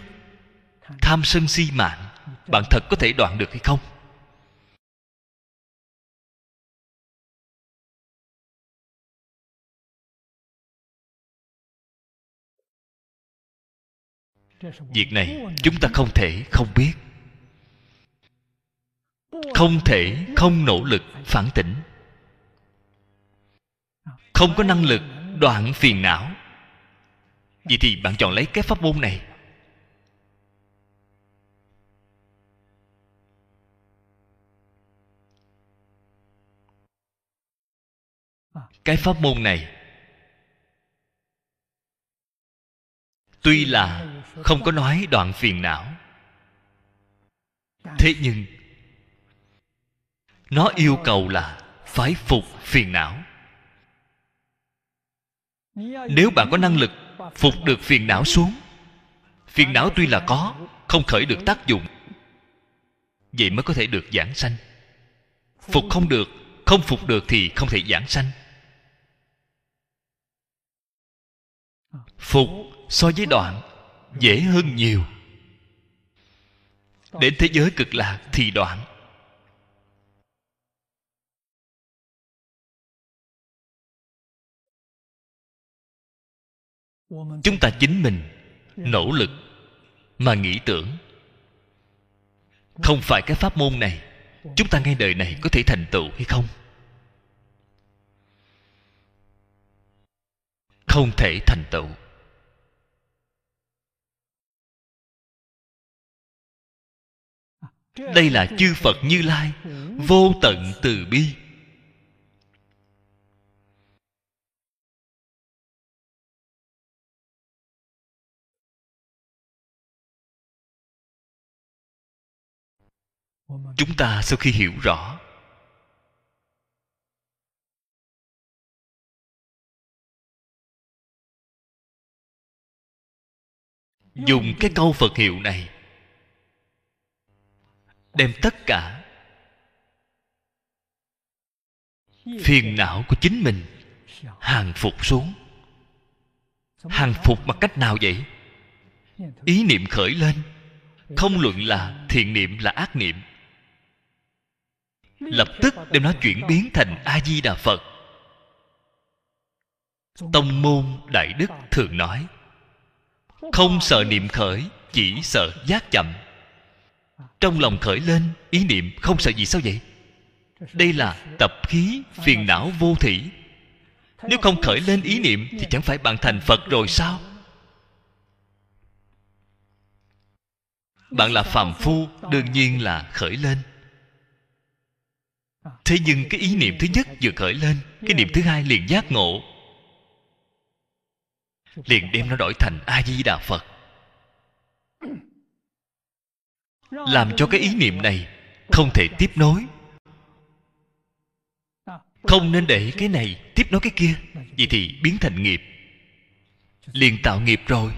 tham sân si mạng, bạn thật có thể đoạn được hay không? Việc này chúng ta không thể không biết. Không thể không nỗ lực phản tỉnh. Không có năng lực đoạn phiền não. Vậy thì bạn chọn lấy cái pháp môn này. Cái pháp môn này tuy là không có nói đoạn phiền não, thế nhưng nó yêu cầu là phải phục phiền não. Nếu bạn có năng lực phục được phiền não xuống, phiền não tuy là có, không khởi được tác dụng, vậy mới có thể được giảng sanh. Phục không được, không phục được thì không thể giảng sanh. Phục so với đoạn dễ hơn nhiều. Đến thế giới cực lạc thì đoạn. Chúng ta chính mình nỗ lực mà nghĩ tưởng. Không phải cái pháp môn này chúng ta ngay đời này có thể thành tựu hay không không thể thành tựu. Đây là chư phật như lai, vô tận từ bi. Chúng ta sau khi hiểu rõ dùng cái câu phật hiệu này đem tất cả phiền não của chính mình hàng phục xuống. Hàng phục bằng cách nào vậy? Ý niệm khởi lên, không luận là thiện niệm, là ác niệm. Lập tức đem nó chuyển biến thành a di đà phật. Tông môn đại đức thường nói không sợ niệm khởi, chỉ sợ giác chậm. Trong lòng khởi lên, ý niệm không sợ gì sao vậy? Đây là tập khí phiền não vô thỉ nếu không khởi lên ý niệm thì chẳng phải bạn thành phật rồi sao? Bạn là phàm phu, đương nhiên là khởi lên. Thế nhưng cái ý niệm thứ nhất vừa khởi lên, cái niệm thứ hai liền giác ngộ liền đem nó đổi thành a di đà phật. Làm cho cái ý niệm này không thể tiếp nối. Không nên để cái này tiếp nối cái kia vậy thì biến thành nghiệp. Liền tạo nghiệp rồi.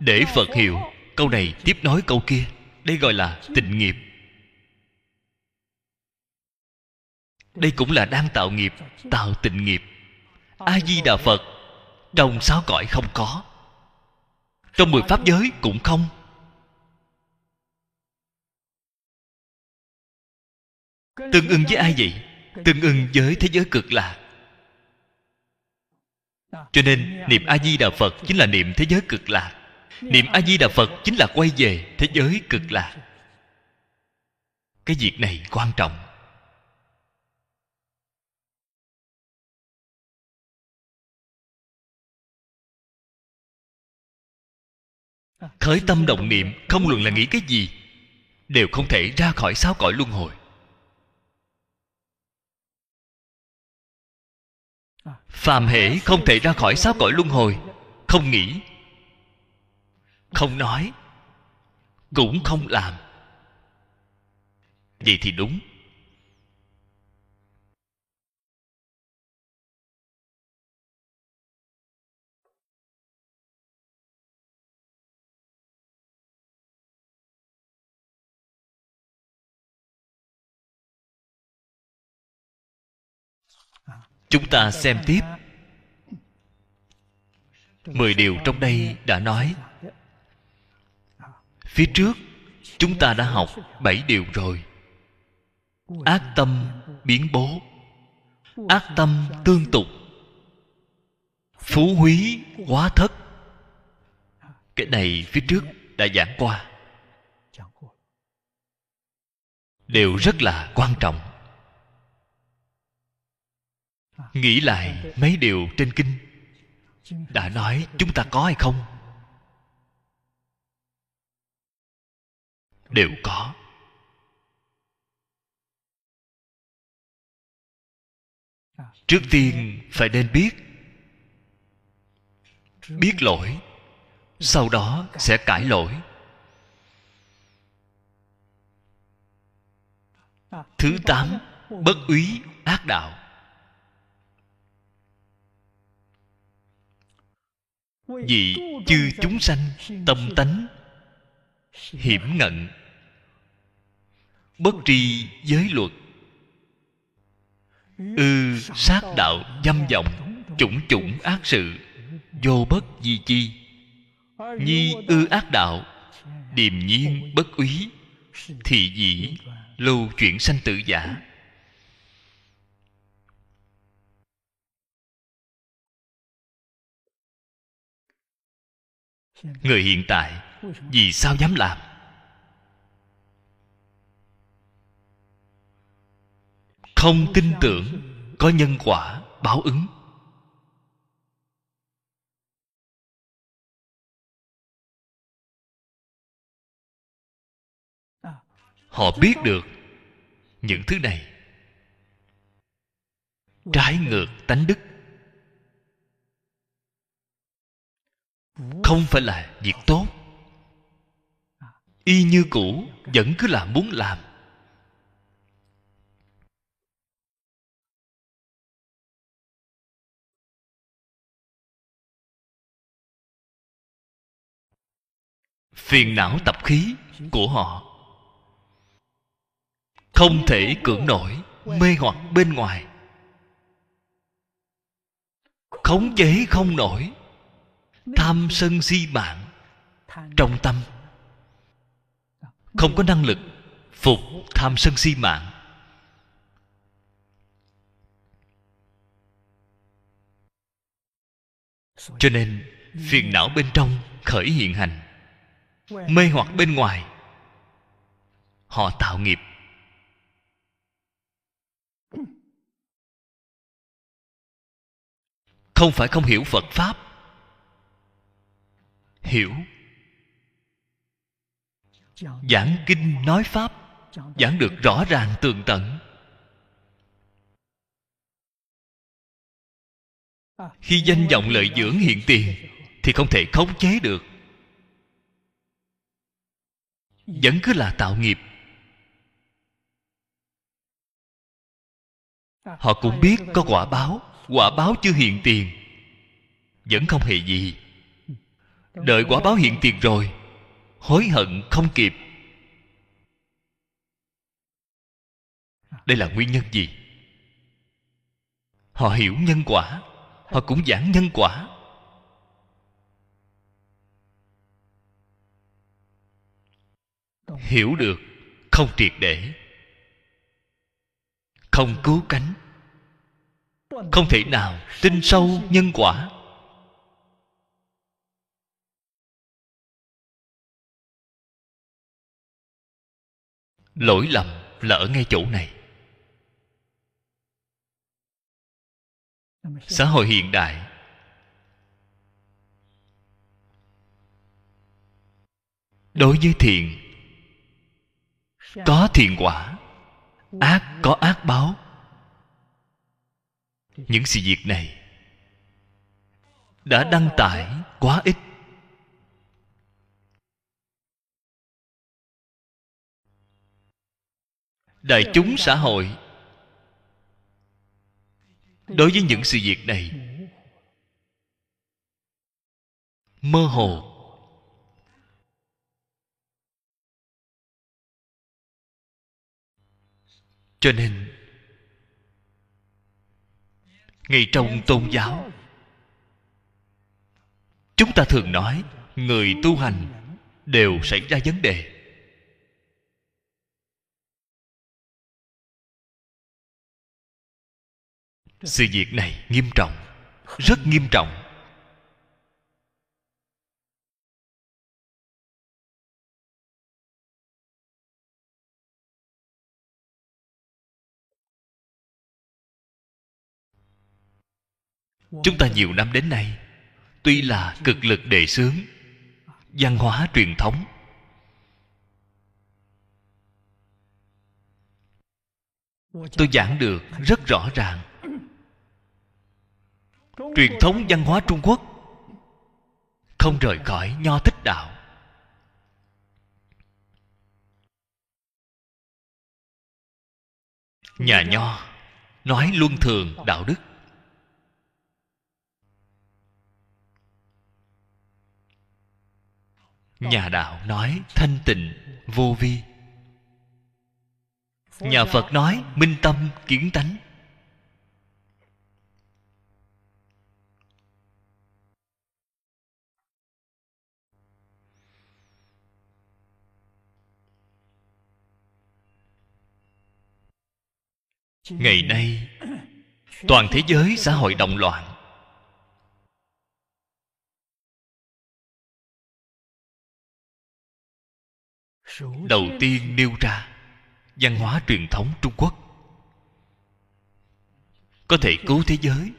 Để phật hiểu, câu này tiếp nối câu kia. Đây gọi là tình nghiệp. Đây cũng là đang tạo nghiệp, tạo tình nghiệp a di đà phật trong sáu cõi không có. Trong mười pháp giới cũng không. Tương ưng với ai vậy? Tương ưng với thế giới cực lạc. Cho nên, niệm a di đà phật chính là niệm thế giới cực lạc. Niệm a di đà phật chính là quay về thế giới cực lạc. Cái việc này quan trọng. Khởi tâm động niệm, không luận là nghĩ cái gì, đều không thể ra khỏi sáu cõi luân hồi. Phàm hễ không thể ra khỏi sáu cõi luân hồi, không nghĩ, không nói, cũng không làm. Vậy thì đúng. Chúng ta xem tiếp. Mười điều trong đây đã nói. Phía trước, chúng ta đã học bảy điều rồi. Ác tâm biến bố. Ác tâm tương tục. Phú húy quá thất. Cái này phía trước đã giảng qua. Đều rất là quan trọng nghĩ lại mấy điều trên kinh. Đã nói chúng ta có hay không? Đều có. Trước tiên phải nên biết. Biết lỗi, sau đó sẽ cải lỗi. Thứ tám, bất úy ác đạo. Vì chư chúng sanh tâm tánh hiểm ngận, bất tri giới luật, ư sát đạo dâm vọng, chủng chủng ác sự, vô bất di chi, nhi ư ác đạo, điềm nhiên bất úy thị dĩ lưu chuyển sanh tự giả. Người hiện tại, vì sao dám làm? Không tin tưởng, có nhân quả báo ứng. Họ biết được những thứ này. Trái ngược tánh đức. Không phải là việc tốt. Y như cũ, vẫn cứ là muốn làm. Phiền não tập khí của họ. Không thể cưỡng nổi mê hoặc bên ngoài. Khống chế không nổi tham sân si mạng trong tâm. Không có năng lực phục tham sân si mạng. Cho nên phiền não bên trong khởi hiện hành. Mê hoặc bên ngoài, họ tạo nghiệp. Không phải không hiểu phật pháp hiểu. Giảng kinh nói pháp giảng được rõ ràng tường tận. Khi danh vọng lợi dưỡng hiện tiền thì không thể khống chế được. Vẫn cứ là tạo nghiệp. Họ cũng biết có quả báo quả báo chưa hiện tiền. Vẫn không hề gì đợi quả báo hiện tiền rồi hối hận không kịp. Đây là nguyên nhân gì? Họ hiểu nhân quả họ cũng giảng nhân quả. Hiểu được không triệt để. Không cứu cánh. Không thể nào tin sâu nhân quả lỗi lầm là ở ngay chỗ này. Xã hội hiện đại. Đối với thiện, có thiện quả, ác có ác báo. Những sự việc này đã đăng tải quá ít. Đại chúng xã hội. Đối với những sự việc này, mơ hồ. Cho nên ngay trong tôn giáo, chúng ta thường nói người tu hành đều xảy ra vấn đề. Sự việc này nghiêm trọng, rất nghiêm trọng. Chúng ta nhiều năm đến nay, tuy là cực lực đề xướng, văn hóa truyền thống. Tôi giảng được rất rõ ràng truyền thống văn hóa trung quốc. Không rời khỏi nho thích đạo. Nhà nho nói luân thường đạo đức. Nhà đạo nói thanh tịnh, vô vi. Nhà phật nói minh tâm kiến tánh. Ngày nay, toàn thế giới xã hội động loạn. Đầu tiên nêu ra văn hóa truyền thống trung quốc. Có thể cứu thế giới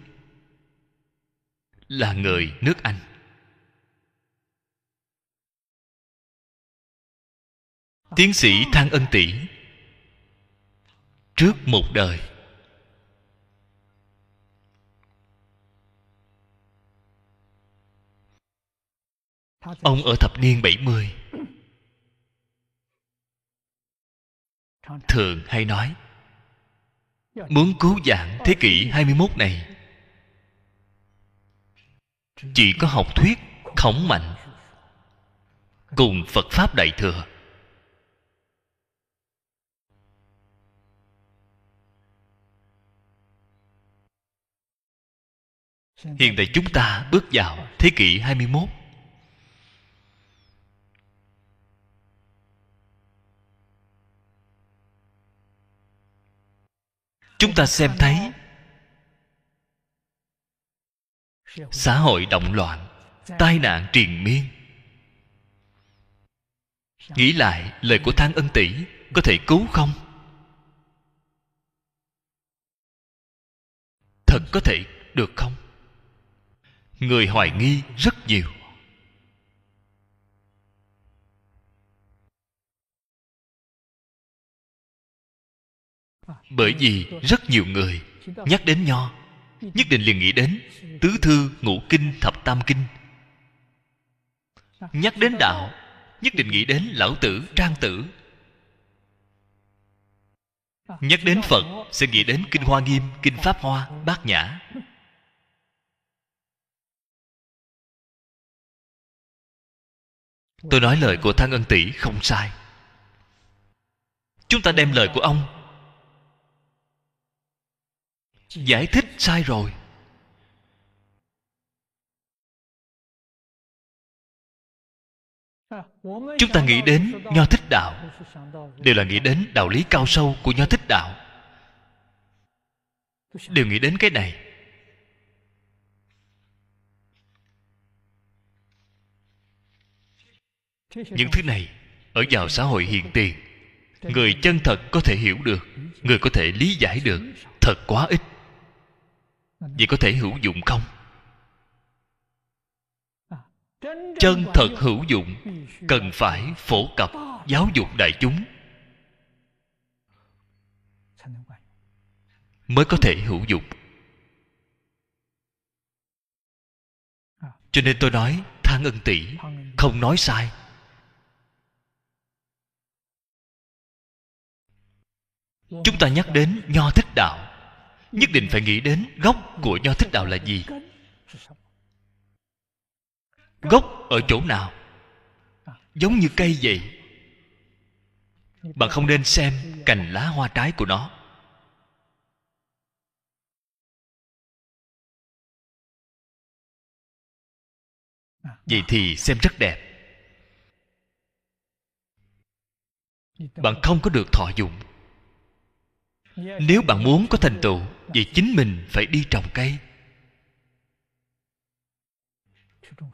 là người nước anh. Tiến sĩ thang ân tỷ trước một đời. Ông ở thập niên 70 thường hay nói, muốn cứu vãn thế kỷ 21 này, chỉ có học thuyết khổng mạnh cùng phật pháp đại thừa. Hiện tại chúng ta bước vào thế kỷ 21 Chúng ta xem thấy Xã hội động loạn, Tai nạn triền miên Nghĩ lại, lời của Thang Ân Tỷ Có thể cứu không? Thật có thể được không? Người hoài nghi rất nhiều. Bởi vì rất nhiều người nhắc đến nho, nhất định liền nghĩ đến tứ thư ngũ kinh thập tam kinh. Nhắc đến đạo, nhất định nghĩ đến lão tử trang tử. Nhắc đến phật, sẽ nghĩ đến kinh hoa nghiêm, kinh pháp hoa, bát nhã. Tôi nói lời của thang ân tỷ không sai. Chúng ta đem lời của ông giải thích sai rồi. Chúng ta nghĩ đến nho thích đạo. Đều là nghĩ đến đạo lý cao sâu của nho thích đạo. Đều nghĩ đến cái này. Những thứ này ở vào xã hội hiện tiền. Người chân thật có thể hiểu được, người có thể lý giải được, thật quá ít. Vậy có thể hữu dụng không? Chân thật hữu dụng cần phải phổ cập, giáo dục đại chúng mới có thể hữu dụng. Cho nên tôi nói, than ân tỷ không nói sai. Chúng ta nhắc đến nho thích đạo. Nhất định phải nghĩ đến gốc của nho thích đạo là gì. Gốc ở chỗ nào? Giống như cây vậy. Bạn không nên xem cành lá hoa trái của nó. Vậy thì xem rất đẹp. Bạn không có được thọ dụng nếu bạn muốn có thành tựu, vậy chính mình phải đi trồng cây.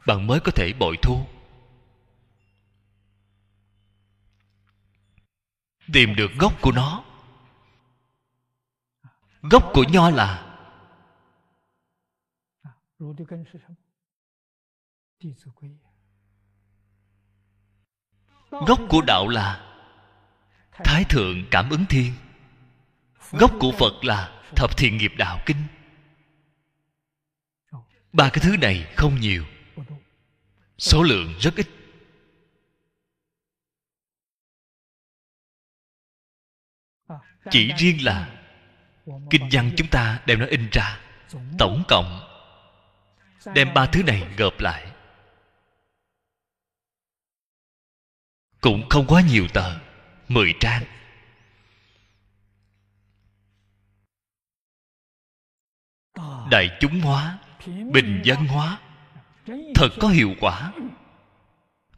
Bạn mới có thể bội thu. Tìm được gốc của nó. Gốc của nho là gốc của đạo là thái thượng cảm ứng thiên gốc của phật là thập thiện nghiệp đạo kinh. Ba cái thứ này không nhiều. Số lượng rất ít. Chỉ riêng là kinh văn chúng ta đem nó in ra, tổng cộng đem ba thứ này gộp lại. Cũng không quá nhiều tờ, mười trang. Đại chúng hóa, bình dân hóa, thật có hiệu quả,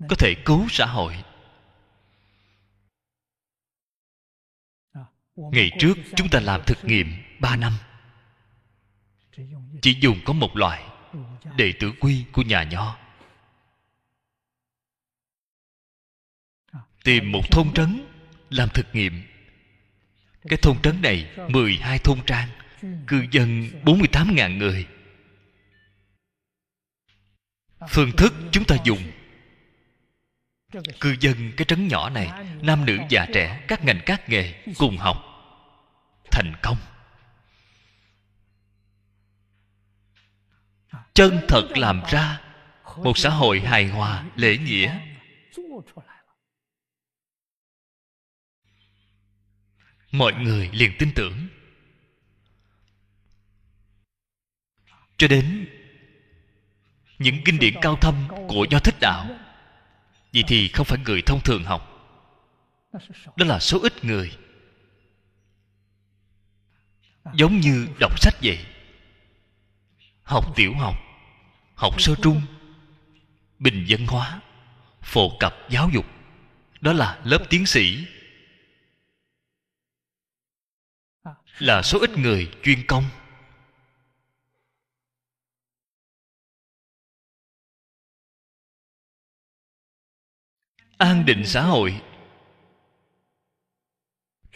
có thể cứu xã hội. Ngày trước chúng ta làm thực nghiệm ba năm. Chỉ dùng có một loại, đệ tử quy của nhà nho. Tìm một thôn trấn làm thực nghiệm. Cái thôn trấn này 12 thôn trang cư dân 48.000 người. Phương thức chúng ta dùng. Cư dân cái trấn nhỏ này, nam nữ già trẻ, các ngành các nghề cùng học. Thành công. Chân thật làm ra một xã hội hài hòa, lễ nghĩa. Mọi người liền tin tưởng. Cho đến những kinh điển cao thâm của nho thích đạo, vậy thì không phải người thông thường học. Đó là số ít người giống như đọc sách vậy. Học tiểu học học sơ trung, bình dân hóa, phổ cập giáo dục, đó là lớp tiến sĩ. Là số ít người chuyên công. An định xã hội.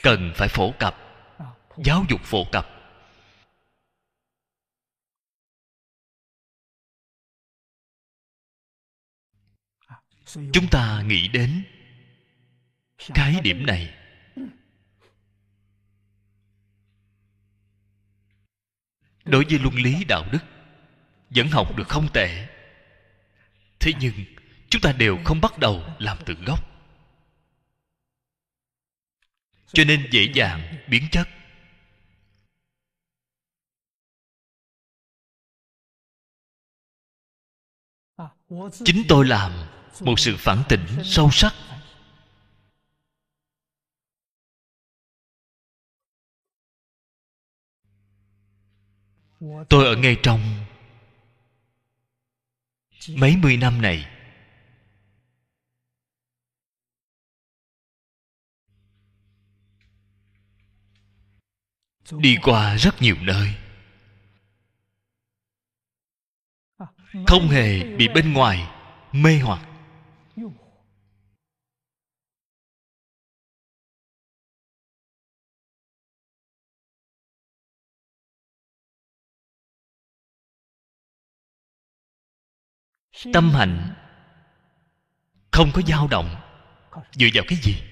Cần phải phổ cập, giáo dục phổ cập. Chúng ta nghĩ đến cái điểm này. Đối với luân lý đạo đức, vẫn học được không tệ. Thế nhưng chúng ta đều không bắt đầu làm từ gốc. Cho nên dễ dàng biến chất. Chính tôi làm một sự phản tỉnh sâu sắc. Tôi ở ngay trong mấy mươi năm này đi qua rất nhiều nơi. Không hề bị bên ngoài mê hoặc. Tâm hạnh không có dao động dựa vào cái gì?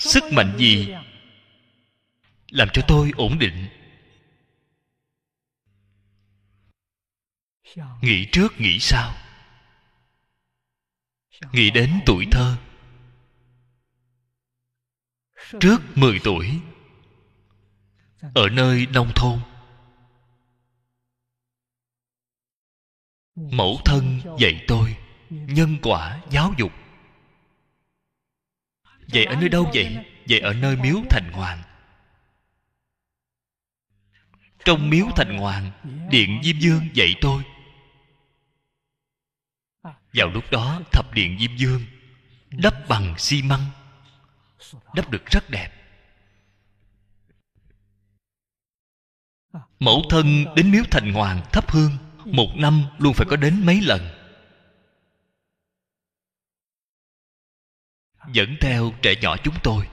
Sức mạnh gì? Làm cho tôi ổn định. Nghĩ trước nghĩ sau. Nghĩ đến tuổi thơ. Trước 10 tuổi. Ở nơi nông thôn. Mẫu thân dạy tôi nhân quả giáo dục vậy ở nơi đâu vậy? Vậy ở nơi miếu thành hoàng. Trong miếu thành hoàng, điện diêm dương dạy tôi. Vào lúc đó, thập điện diêm dương đắp bằng xi măng, đắp được rất đẹp. Mẫu thân đến miếu thành hoàng thắp hương, một năm luôn phải có đến mấy lần. Dẫn theo trẻ nhỏ chúng tôi.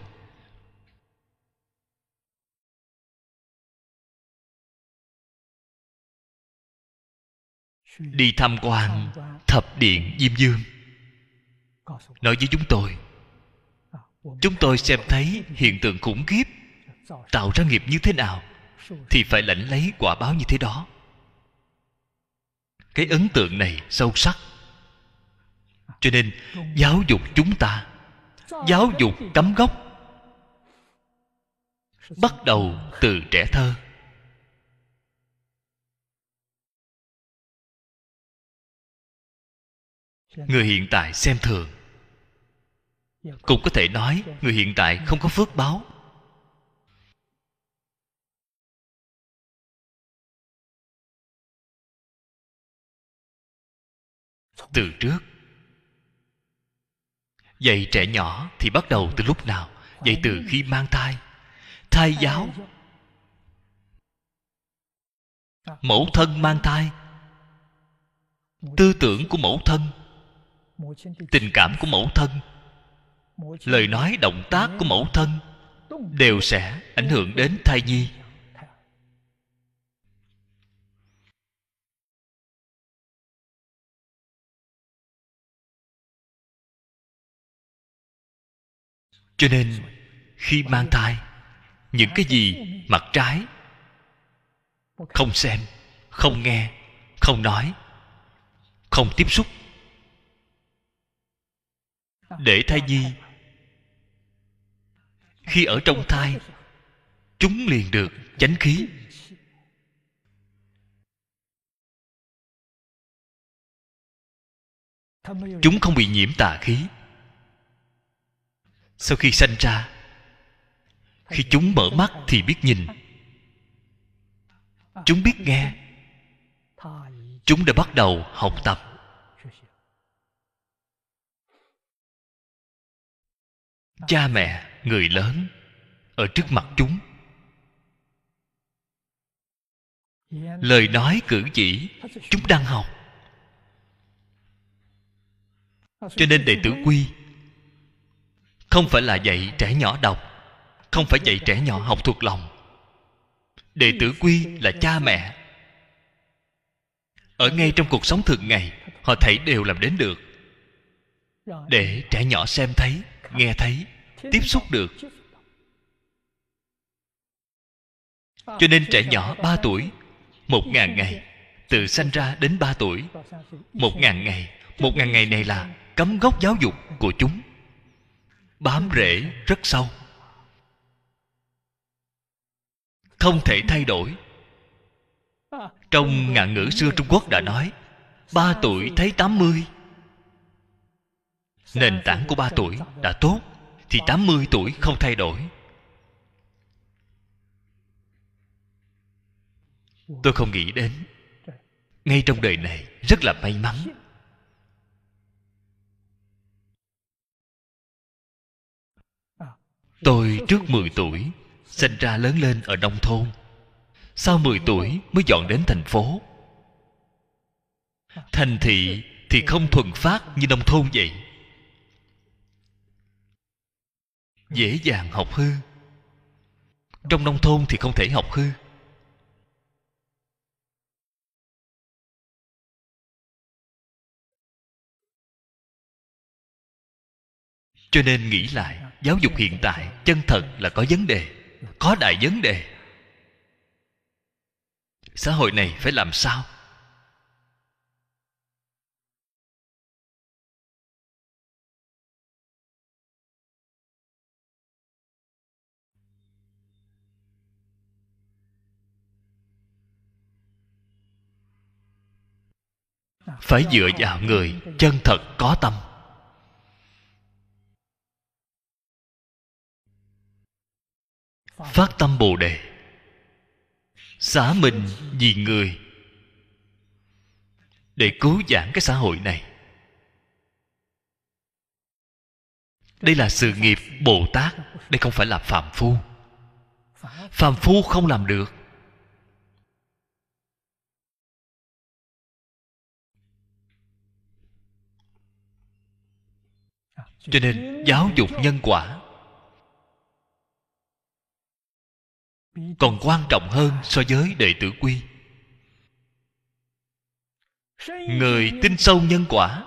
Đi tham quan thập điện diêm dương. Nói với chúng tôi chúng tôi xem thấy hiện tượng khủng khiếp, tạo ra nghiệp như thế nào thì phải lãnh lấy quả báo như thế đó. Cái ấn tượng này sâu sắc. Cho nên, giáo dục chúng ta giáo dục cấm gốc, bắt đầu từ trẻ thơ. Người hiện tại xem thường. Cũng có thể nói, người hiện tại không có phước báo. Từ trước dạy trẻ nhỏ thì bắt đầu từ lúc nào? Dạy từ khi mang thai? Thai giáo? Mẫu thân mang thai? Tư tưởng của mẫu thân? Tình cảm của mẫu thân? Lời nói, động tác của mẫu thân? Đều sẽ ảnh hưởng đến thai nhi. Cho nên, khi mang thai, những cái gì mặt trái không xem, không nghe, không nói, không tiếp xúc, để thai nhi, khi ở trong thai, chúng liền được chánh khí. Chúng không bị nhiễm tà khí sau khi sanh ra, khi chúng mở mắt thì biết nhìn. Chúng biết nghe. Chúng đã bắt đầu học tập. Cha mẹ, người lớn, ở trước mặt chúng. Lời nói cử chỉ chúng đang học. Cho nên đệ tử quy không phải là dạy trẻ nhỏ đọc, không phải dạy trẻ nhỏ học thuộc lòng. Đệ tử quy là cha mẹ. Ở ngay trong cuộc sống thường ngày, họ thấy đều làm đến được. Để trẻ nhỏ xem thấy, nghe thấy, tiếp xúc được. Cho nên trẻ nhỏ 3 tuổi, một ngàn ngày, từ sanh ra đến 3 tuổi. Một ngàn ngày, một ngàn ngày này là cấm gốc giáo dục của chúng bám rễ rất sâu. Không thể thay đổi. Trong ngạn ngữ xưa trung quốc đã nói, ba tuổi thấy tám mươi. Nền tảng của ba tuổi đã tốt, thì tám mươi tuổi không thay đổi. Tôi không nghĩ đến. Ngay trong đời này, rất là may mắn. Tôi trước 10 tuổi, sinh ra lớn lên ở nông thôn. Sau 10 tuổi mới dọn đến thành phố. Thành thị thì không thuần phát như nông thôn vậy. Dễ dàng học hư. Trong nông thôn thì không thể học hư. Cho nên nghĩ lại giáo dục hiện tại chân thật là có vấn đề, có đại vấn đề. Xã hội này phải làm sao? Phải dựa vào người chân thật có tâm. Phát tâm bồ đề. Xả mình vì người. Để cứu giảng cái xã hội này. Đây là sự nghiệp bồ tát, đây không phải là phạm phu. Phạm phu không làm được. Cho nên giáo dục nhân quả còn quan trọng hơn so với đệ tử quy. Người tin sâu nhân quả,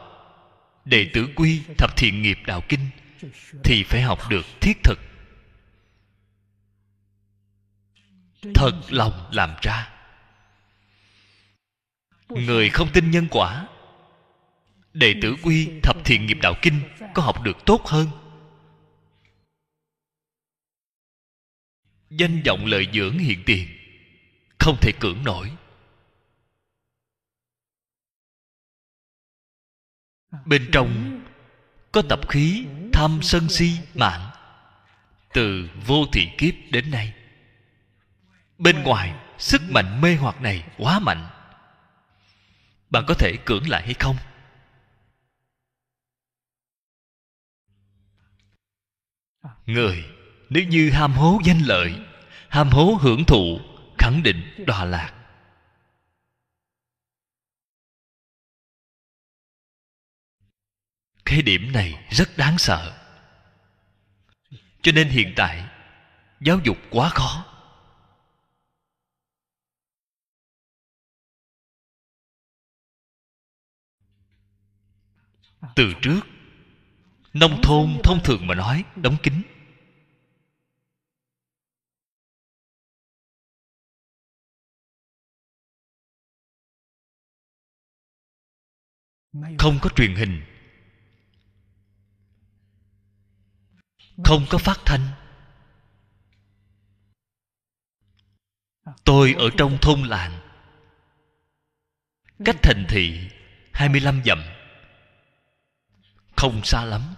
đệ tử quy, thập thiện nghiệp đạo kinh, thì phải học được thiết thực. Thật lòng làm ra. Người không tin nhân quả, đệ tử quy, thập thiện nghiệp đạo kinh có học được tốt hơn? Danh vọng lợi dưỡng hiện tiền. Không thể cưỡng nổi. Bên trong có tập khí tham sân si mạng. Từ vô thị kiếp đến nay. Bên ngoài, sức mạnh mê hoặc này quá mạnh. Bạn có thể cưỡng lại hay không? Người nếu như ham hố danh lợi, ham hố hưởng thụ, khẳng định đọa lạc. Cái điểm này rất đáng sợ. Cho nên hiện tại, giáo dục quá khó. Từ trước, nông thôn thông thường mà nói, đóng kín. Không có truyền hình. Không có phát thanh. Tôi ở trong thôn làng. Cách thành thị 25 dặm. Không xa lắm.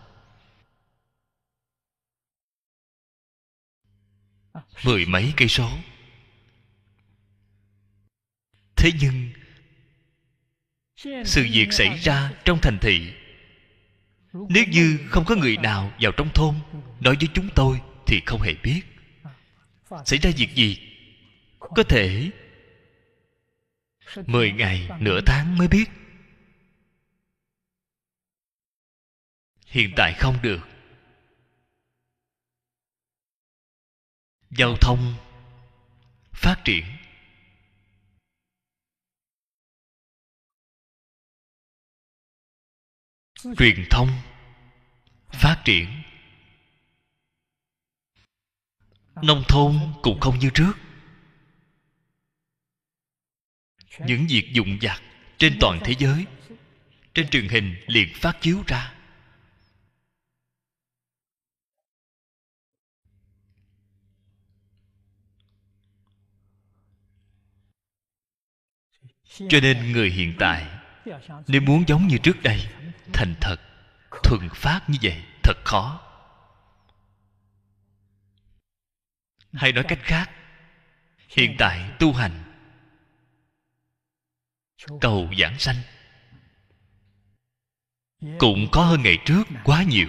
Mười mấy cây số. Thế nhưng sự việc xảy ra trong thành thị. Nếu như không có người nào vào trong thôn nói với chúng tôi thì không hề biết. Xảy ra việc gì? Có thể mười ngày nửa tháng mới biết. Hiện tại không được. Giao thông phát triển. Truyền thông, phát triển. Nông thôn cũng không như trước. Những việc dụng vặt trên toàn thế giới, trên truyền hình liền phát chiếu ra. Cho nên người hiện tại nếu muốn giống như trước đây, thành thật, thuần phát như vậy, thật khó. Hay nói cách khác, hiện tại tu hành, cầu giảng sanh, cũng có hơn ngày trước quá nhiều.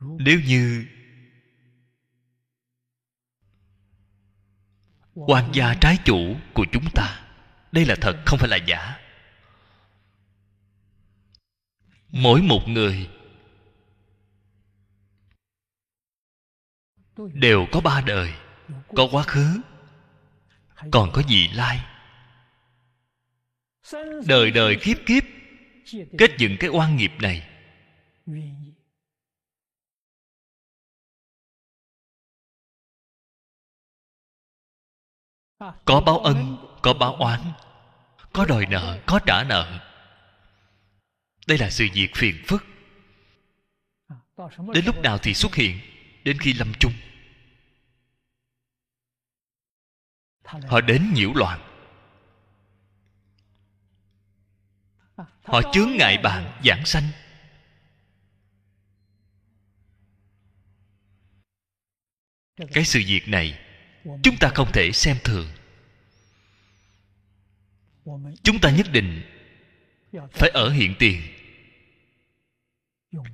Nếu như quan gia trái chủ của chúng ta. Đây là thật, không phải là giả. Mỗi một người đều có ba đời, có quá khứ, còn có gì lai. Đời đời kiếp kiếp, kết dựng cái oan nghiệp này. Có báo ân, có báo oán, có đòi nợ, có trả nợ. Đây là sự việc phiền phức. Đến lúc nào thì xuất hiện, đến khi lâm chung. Họ đến nhiễu loạn. Họ chướng ngại bạn, giảng sanh. Cái sự việc này chúng ta không thể xem thường. Chúng ta nhất định phải ở hiện tiền,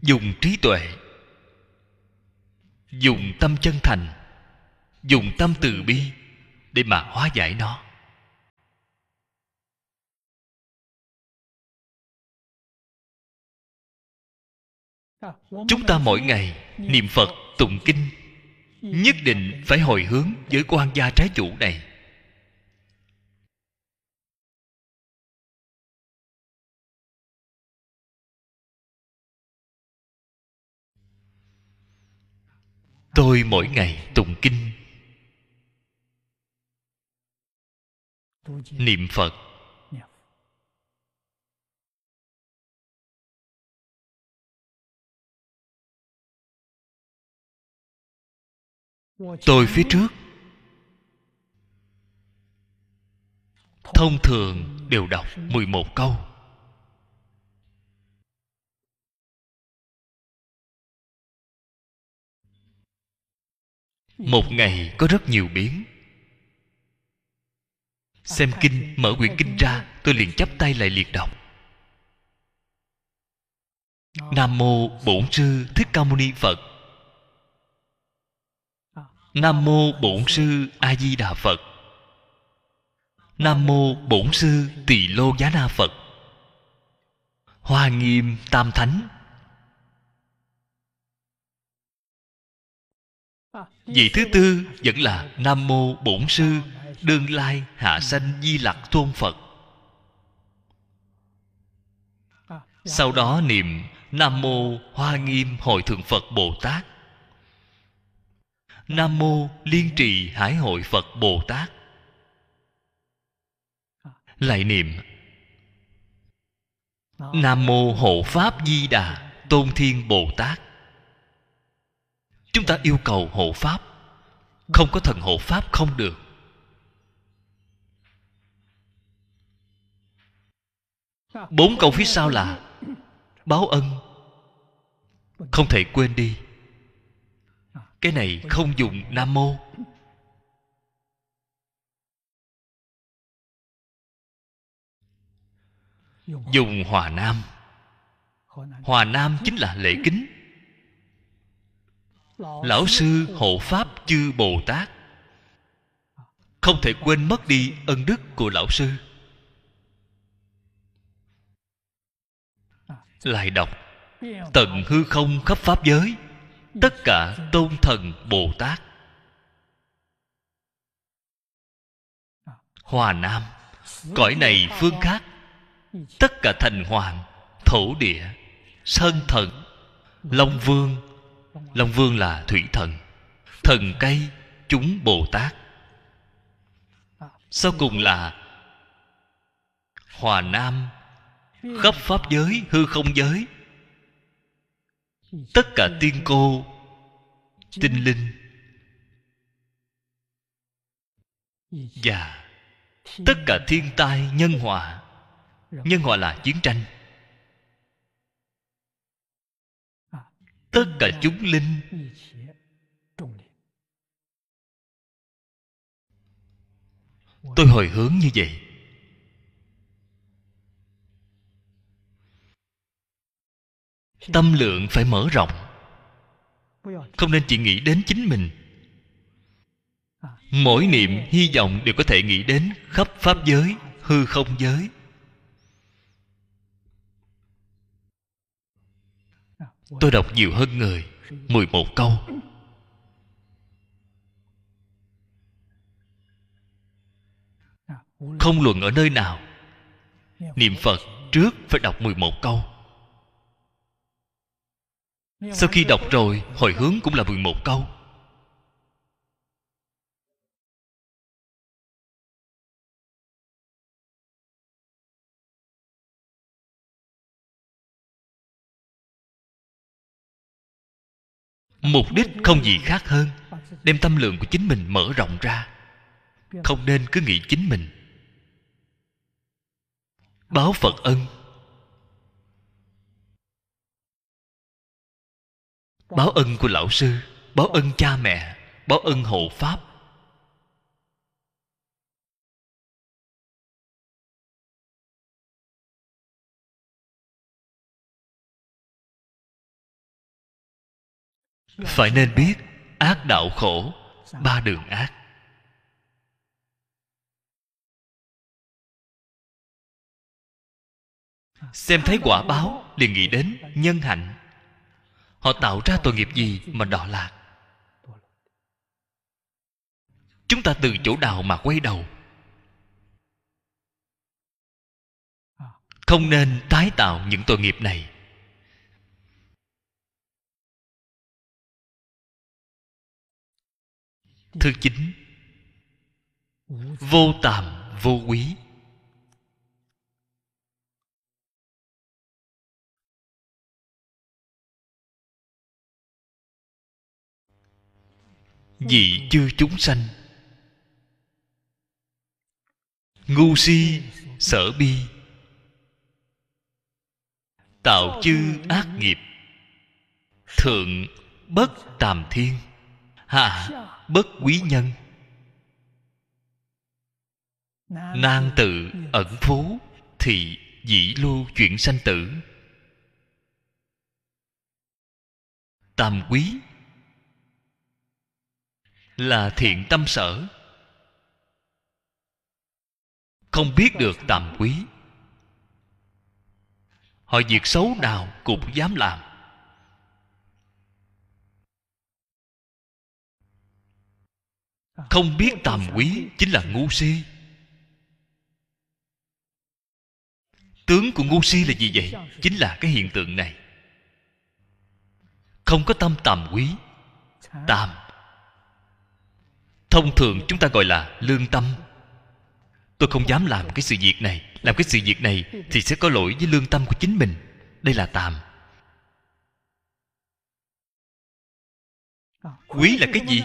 dùng trí tuệ, dùng tâm chân thành, dùng tâm từ bi để mà hóa giải nó. Chúng ta mỗi ngày niệm phật, tụng kinh nhất định phải hồi hướng với quan gia trái chủ này. Tôi mỗi ngày tụng kinh. Niệm phật. Tôi phía trước. Thông thường đều đọc 11 câu. Một ngày có rất nhiều biến. Xem kinh, mở quyển kinh ra, tôi liền chắp tay lại liệt đọc. Nam mô bổn sư thích ca mâu ni phật nam mô bổn sư a di đà phật. Nam mô bổn sư tỳ lô giá na phật hoa nghiêm tam thánh. Vị thứ tư vẫn là nam mô bổn sư đương lai hạ sanh di lặc tôn phật. Sau đó niệm nam mô hoa nghiêm hội thượng phật bồ tát nam mô liên trì hải hội phật bồ tát. Lại niệm, nam mô hộ pháp di đà tôn thiên bồ tát. Chúng ta yêu cầu hộ pháp, không có thần hộ pháp không được. Bốn câu phía sau là, báo ân. Không thể quên đi cái này không dùng nam mô dùng hòa nam. Hòa nam chính là lễ kính. Lão sư hộ pháp chư bồ tát. Không thể quên mất đi ân đức của lão sư. Lại đọc. Tận hư không khắp pháp giới tất cả tôn thần bồ tát. Hòa nam, cõi này phương khác. Tất cả thành hoàng, thổ địa, sơn thần, long vương. Long vương là thủy thần thần cây chúng bồ tát. Sau cùng là hòa nam, khắp pháp giới, hư không giới tất cả tiên cô, tinh linh và tất cả thiên tai nhân họa nhân họa là chiến tranh. Tất cả chúng linh tôi hồi hướng như vậy. Tâm lượng phải mở rộng. Không nên chỉ nghĩ đến chính mình. Mỗi niệm hy vọng đều có thể nghĩ đến khắp pháp giới, hư không giới. Tôi đọc nhiều hơn người 11 câu. Không luận ở nơi nào, niệm phật trước phải đọc 11 câu sau khi đọc rồi hồi hướng cũng là 11 câu. Mục đích không gì khác hơn đem tâm lượng của chính mình mở rộng ra. Không nên cứ nghĩ chính mình. Báo phật ân báo ân của lão sư, báo ân cha mẹ, báo ân hộ pháp. Phải nên biết, ác đạo khổ, ba đường ác. Xem thấy quả báo, liền nghĩ đến nhân hạnh họ tạo ra tội nghiệp gì mà đọa lạc? Chúng ta từ chỗ nào mà quay đầu? Không nên tái tạo những tội nghiệp này. Thứ chín. Vô tàm, vô quý. Vì chư chúng sanh. Ngu si sở bi. Tạo chư ác nghiệp. Thượng bất tàm thiên. Hạ bất quý nhân. Nan tự ẩn phú thì dĩ lưu chuyển sanh tử. Tam quý là thiện tâm sở. Không biết được tàm quý. Họ việc xấu nào cũng dám làm. Không biết tàm quý chính là ngu si. Tướng của ngu si là gì vậy? Chính là cái hiện tượng này. Không có tâm tàm quý, tàm thông thường chúng ta gọi là lương tâm. Tôi không dám làm cái sự việc này. Làm cái sự việc này thì sẽ có lỗi với lương tâm của chính mình. Đây là tàm quý là cái gì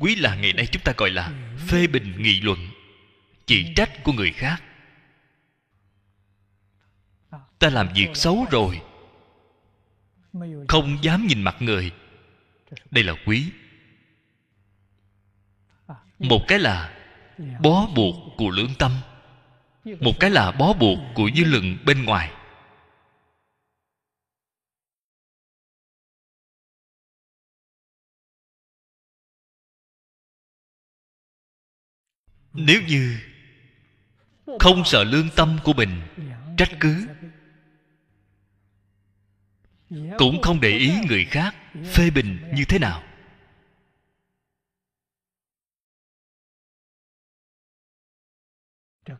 quý là ngày nay chúng ta gọi là phê bình nghị luận chỉ trách của người khác. Ta làm việc xấu rồi. Không dám nhìn mặt người. Đây là quý một cái là bó buộc của lương tâm, một cái là bó buộc của dư luận bên ngoài. Nếu như không sợ lương tâm của mình trách cứ, cũng không để ý người khác phê bình như thế nào.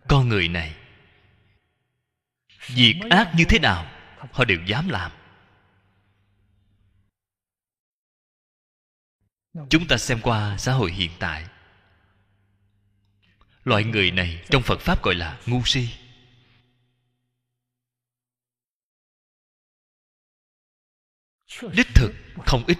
Con người này việc ác như thế nào họ đều dám làm. Chúng ta xem qua xã hội hiện tại. Loại người này trong phật pháp gọi là ngu si. Đích thực không ít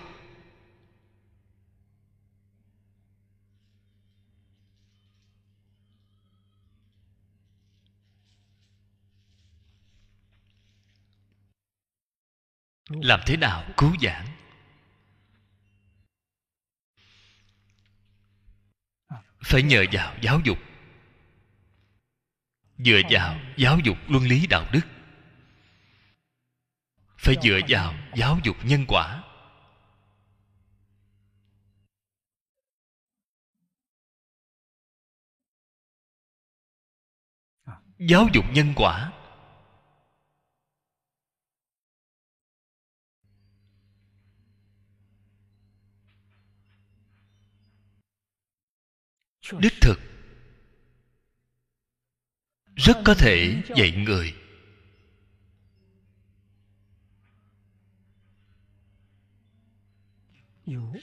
làm thế nào cứu giảng? Phải nhờ vào giáo dục. Dựa vào giáo dục luân lý đạo đức. Phải dựa vào giáo dục nhân quả. Giáo dục nhân quả. Đích thực. Rất có thể dạy người.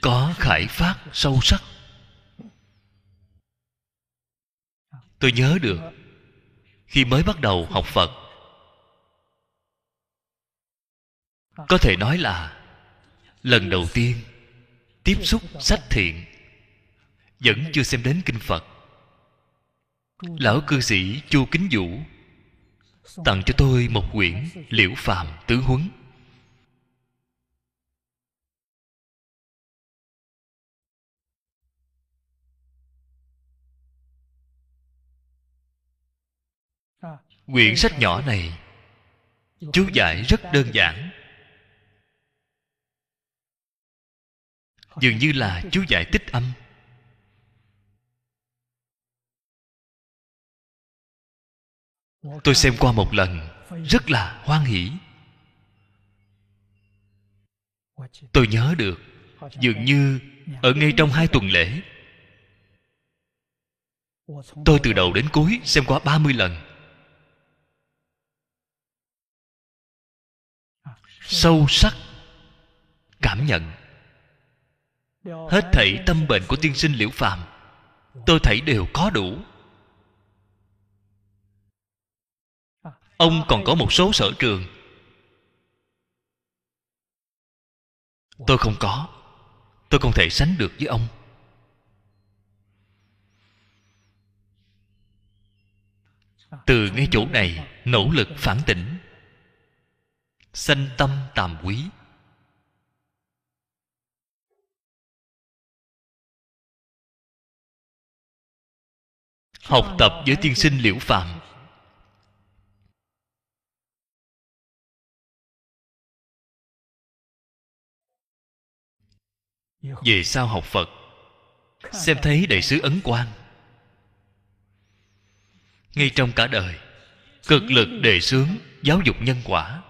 Có khải phát sâu sắc. Tôi nhớ được khi mới bắt đầu học phật. Có thể nói là lần đầu tiên tiếp xúc sách thiện vẫn chưa xem đến kinh phật. Lão cư sĩ chu kính vũ tặng cho tôi một quyển liễu phàm tứ huấn. Quyển sách nhỏ này chú giải rất đơn giản. Dường như là chú giải tích âm. Tôi xem qua một lần, rất là hoan hỷ. Tôi nhớ được, dường như ở ngay trong hai tuần lễ. Tôi từ đầu đến cuối xem qua 30 lần. Sâu sắc cảm nhận. Hết thảy tâm bệnh của tiên sinh liễu phàm, tôi thấy đều có đủ. Ông còn có một số sở trường. Tôi không có. Tôi không thể sánh được với ông. Từ ngay chỗ này, nỗ lực phản tỉnh. Sanh tâm tàm quý. Học tập với tiên sinh liễu phàm. Về sau học phật? Xem thấy đại sứ ấn quang. Ngay trong cả đời cực lực đề xướng giáo dục nhân quả.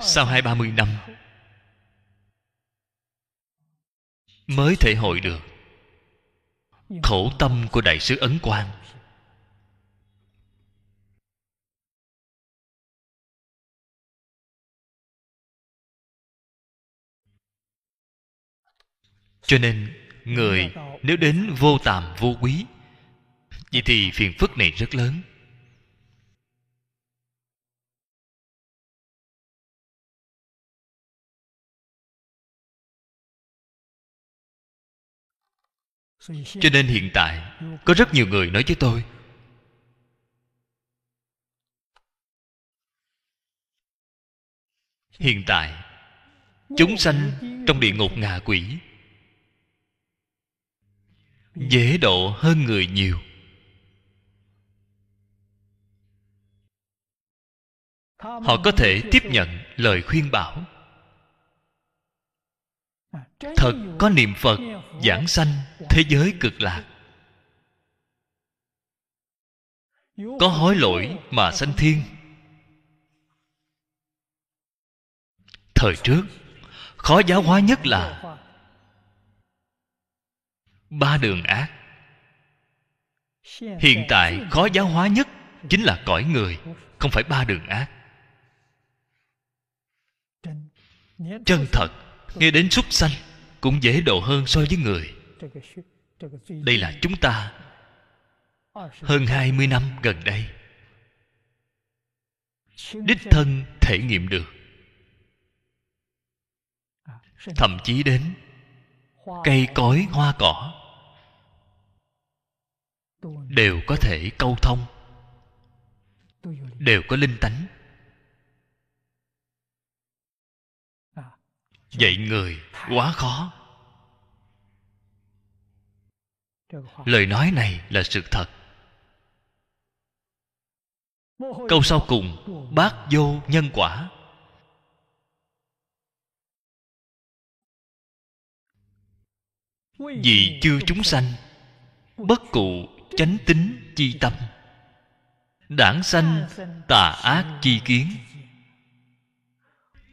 Sau hai ba mươi năm mới thể hội được khổ tâm của đại sứ ấn quang cho nên, người nếu đến vô tàm vô quý, vậy thì phiền phức này rất lớn. Cho nên hiện tại, có rất nhiều người nói với tôi, hiện tại, chúng sanh trong địa ngục ngạ quỷ dễ độ hơn người nhiều. Họ có thể tiếp nhận lời khuyên bảo. Thật có niệm phật giảng sanh thế giới cực lạc. Có hối lỗi mà sanh thiên. Thời trước, khó giáo hóa nhất là ba đường ác. Hiện tại khó giáo hóa nhất chính là cõi người không phải ba đường ác. Chân thật nghe đến súc sanh cũng dễ độ hơn so với người. Đây là chúng ta hơn 20 năm gần đây. Đích thân thể nghiệm được. Thậm chí đến cây cối hoa cỏ đều có thể câu thông. Đều có linh tánh. Dạy người quá khó. Lời nói này là sự thật. Câu sau cùng, bác vô nhân quả. Vì chư chúng sanh, bất cụ chánh tính chi tâm. Đảng sanh tà ác chi kiến.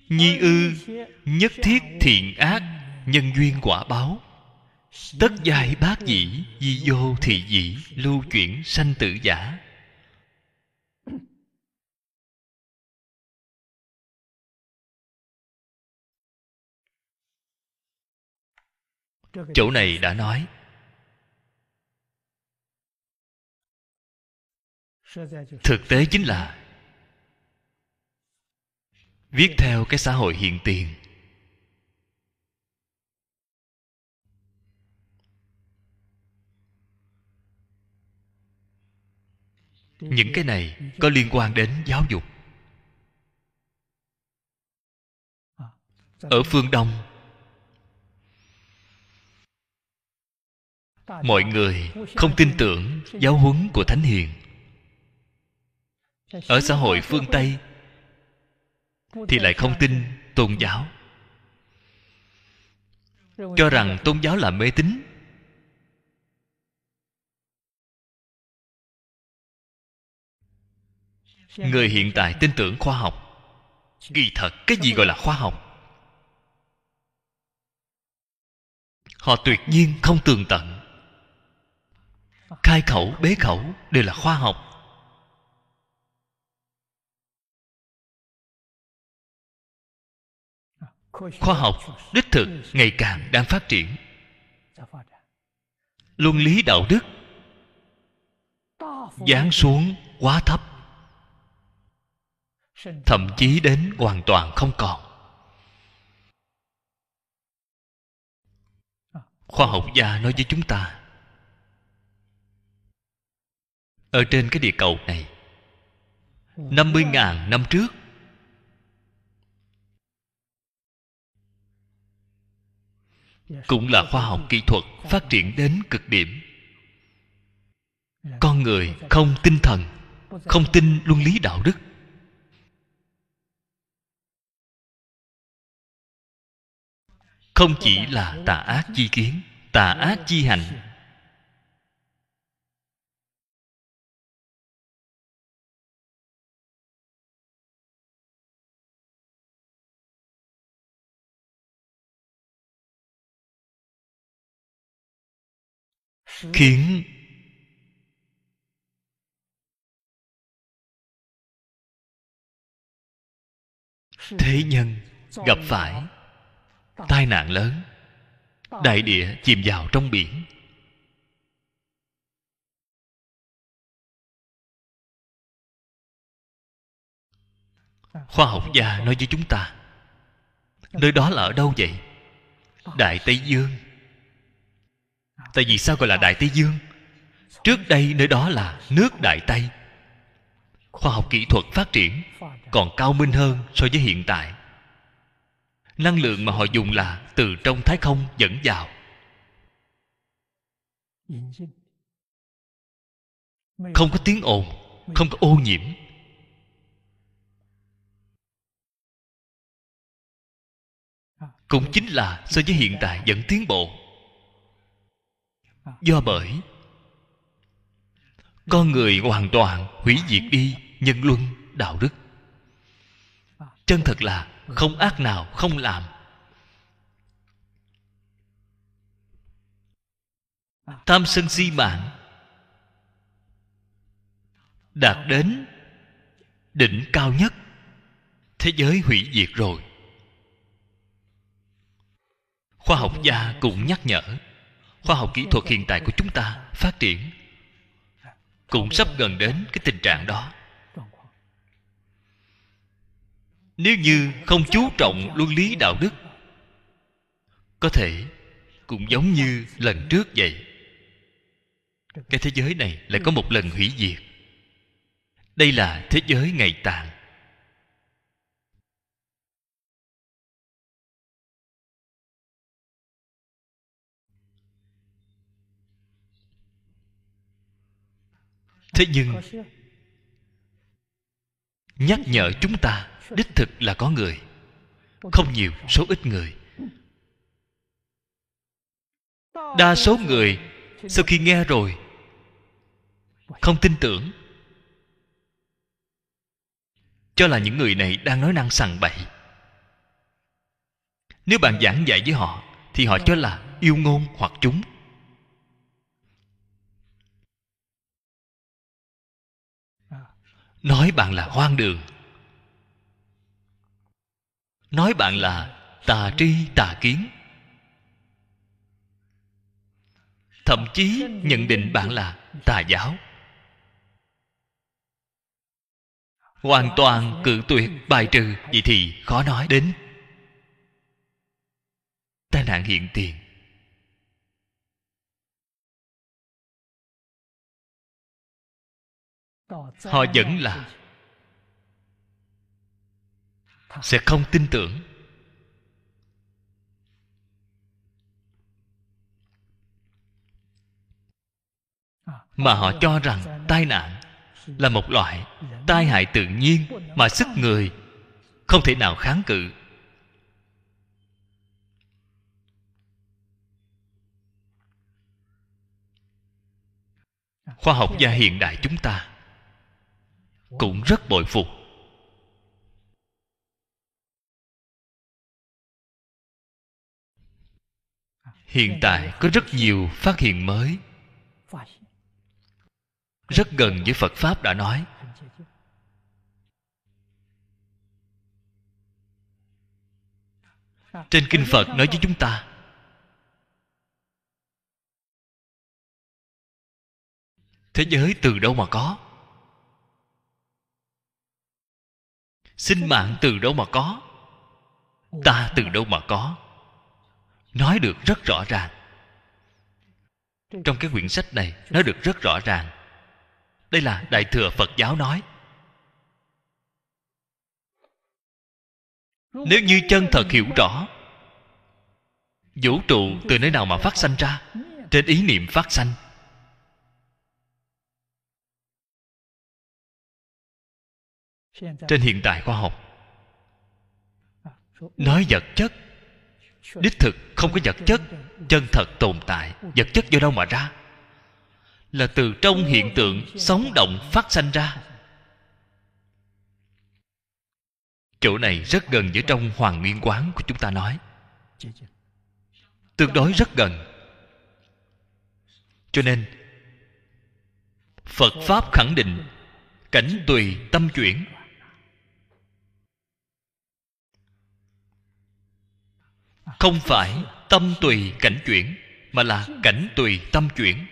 Nhi ư, nhất thiết thiện ác, nhân duyên quả báo. Tất giai bác dĩ, di vô thị dĩ, lưu chuyển sanh tử giả. Chỗ này đã nói thực tế chính là viết theo cái xã hội hiện tiền. Những cái này có liên quan đến giáo dục. Ở phương đông, mọi người không tin tưởng giáo huấn của thánh hiền ở xã hội phương tây thì lại không tin tôn giáo. Cho rằng tôn giáo là mê tín. Người hiện tại tin tưởng khoa học, kỳ thật cái gì gọi là khoa học? Họ tuyệt nhiên không tường tận. Khai khẩu, bế khẩu đều là khoa học. Khoa học, đích thực ngày càng đang phát triển. Luân lý đạo đức giáng xuống quá thấp, thậm chí đến hoàn toàn không còn. Khoa học gia nói với chúng ta, ở trên cái địa cầu này 50.000 năm trước cũng là khoa học kỹ thuật phát triển đến cực điểm. Con người không tinh thần, không tin luân lý đạo đức. Không chỉ là tà ác chi kiến, tà ác chi hành khiến thế nhân gặp phải tai nạn lớn đại địa chìm vào trong biển. Khoa học gia nói với chúng ta nơi đó là ở đâu vậy? Đại tây dương tại vì sao gọi là đại tây dương? Trước đây nơi đó là nước đại tây. Khoa học kỹ thuật phát triển còn cao minh hơn so với hiện tại. Năng lượng mà họ dùng là từ trong thái không dẫn vào. Không có tiếng ồn, không có ô nhiễm. Cũng chính là so với hiện tại vẫn tiến bộ do bởi con người hoàn toàn hủy diệt đi nhân luân, đạo đức. Chân thật là không ác nào không làm. Tham sân si mạng đạt đến đỉnh cao nhất thế giới hủy diệt rồi. Khoa học gia cũng nhắc nhở khoa học kỹ thuật hiện tại của chúng ta phát triển cũng sắp gần đến cái tình trạng đó. Nếu như không chú trọng luân lý đạo đức, có thể cũng giống như lần trước vậy. Cái thế giới này lại có một lần hủy diệt. Đây là thế giới ngày tàn. Thế nhưng nhắc nhở chúng ta đích thực là có người không nhiều số ít người. Đa số người sau khi nghe rồi không tin tưởng. Cho là những người này đang nói năng sằng bậy. Nếu bạn giảng dạy với họ thì họ cho là yêu ngôn hoặc chúng nói bạn là hoang đường. Nói bạn là tà tri tà kiến. Thậm chí nhận định bạn là tà giáo. Hoàn toàn cự tuyệt bài trừ, vậy thì khó nói đến. Tai nạn hiện tiền. Họ vẫn là sẽ không tin tưởng. Mà họ cho rằng tai nạn là một loại tai hại tự nhiên mà sức người không thể nào kháng cự. Khoa học gia hiện đại chúng ta cũng rất bội phục. Hiện tại có rất nhiều phát hiện mới. Rất gần với phật pháp đã nói. Trên kinh phật nói với chúng ta, thế giới từ đâu mà có? Sinh mạng từ đâu mà có? Ta từ đâu mà có? Nói được rất rõ ràng. Trong cái quyển sách này, nói được rất rõ ràng. Đây là đại thừa phật giáo nói. Nếu như chân thật hiểu rõ, vũ trụ từ nơi nào mà phát sanh ra, trên ý niệm phát sanh trên hiện tại khoa học. nói vật chất. Đích thực không có vật chất chân thật tồn tại. Vật chất do đâu mà ra. Là từ trong hiện tượng sống động phát sanh ra. Chỗ này rất gần với trong hoàng nguyên quán của chúng ta nói. Tương đối rất gần. Cho nên phật pháp khẳng định. cảnh tùy tâm chuyển không phải tâm tùy cảnh chuyển, mà là cảnh tùy tâm chuyển.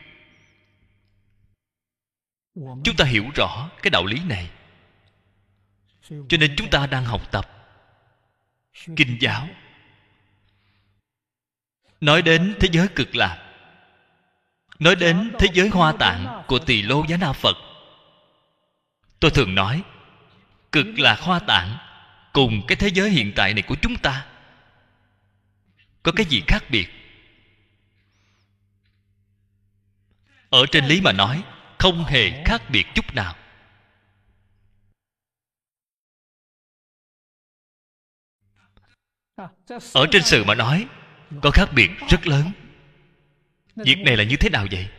Chúng ta hiểu rõ cái đạo lý này. Cho nên chúng ta đang học tập kinh giáo. Nói đến thế giới cực lạc, nói đến thế giới hoa tạng của tỳ lô giá na phật, tôi thường nói, cực lạc hoa tạng cùng cái thế giới hiện tại này của chúng ta có cái gì khác biệt? Ở trên lý mà nói, không hề khác biệt chút nào. Ở trên sự mà nói, có khác biệt rất lớn. Việc này là như thế nào vậy?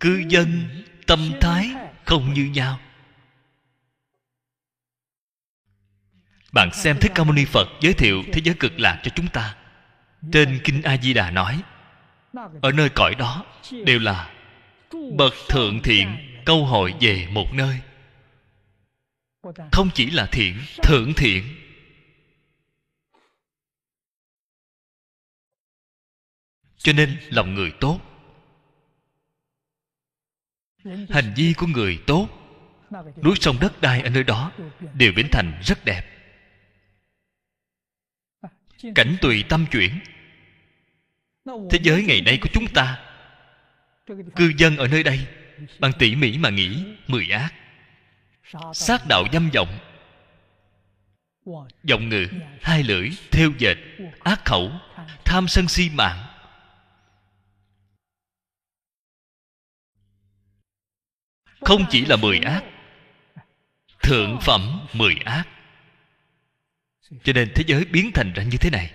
Cư dân, tâm thái không như nhau. Bạn xem Thích Ca Mâu Ni Phật giới thiệu thế giới cực lạc cho chúng ta. Trên Kinh A-di-đà nói Ở nơi cõi đó đều là Bậc thượng thiện câu hội về một nơi. Không chỉ là thiện, thượng thiện. Cho nên lòng người tốt Hành vi của người tốt Núi sông đất đai ở nơi đó Đều biến thành rất đẹp cảnh tùy tâm chuyển. Thế giới ngày nay của chúng ta cư dân ở nơi đây bằng tỉ mỉ mà nghĩ mười ác. Sát đạo dâm vọng. Giọng ngữ hai lưỡi theo dệt ác khẩu tham sân si mạng. Không chỉ là mười ác thượng phẩm mười ác cho nên thế giới biến thành ra như thế này.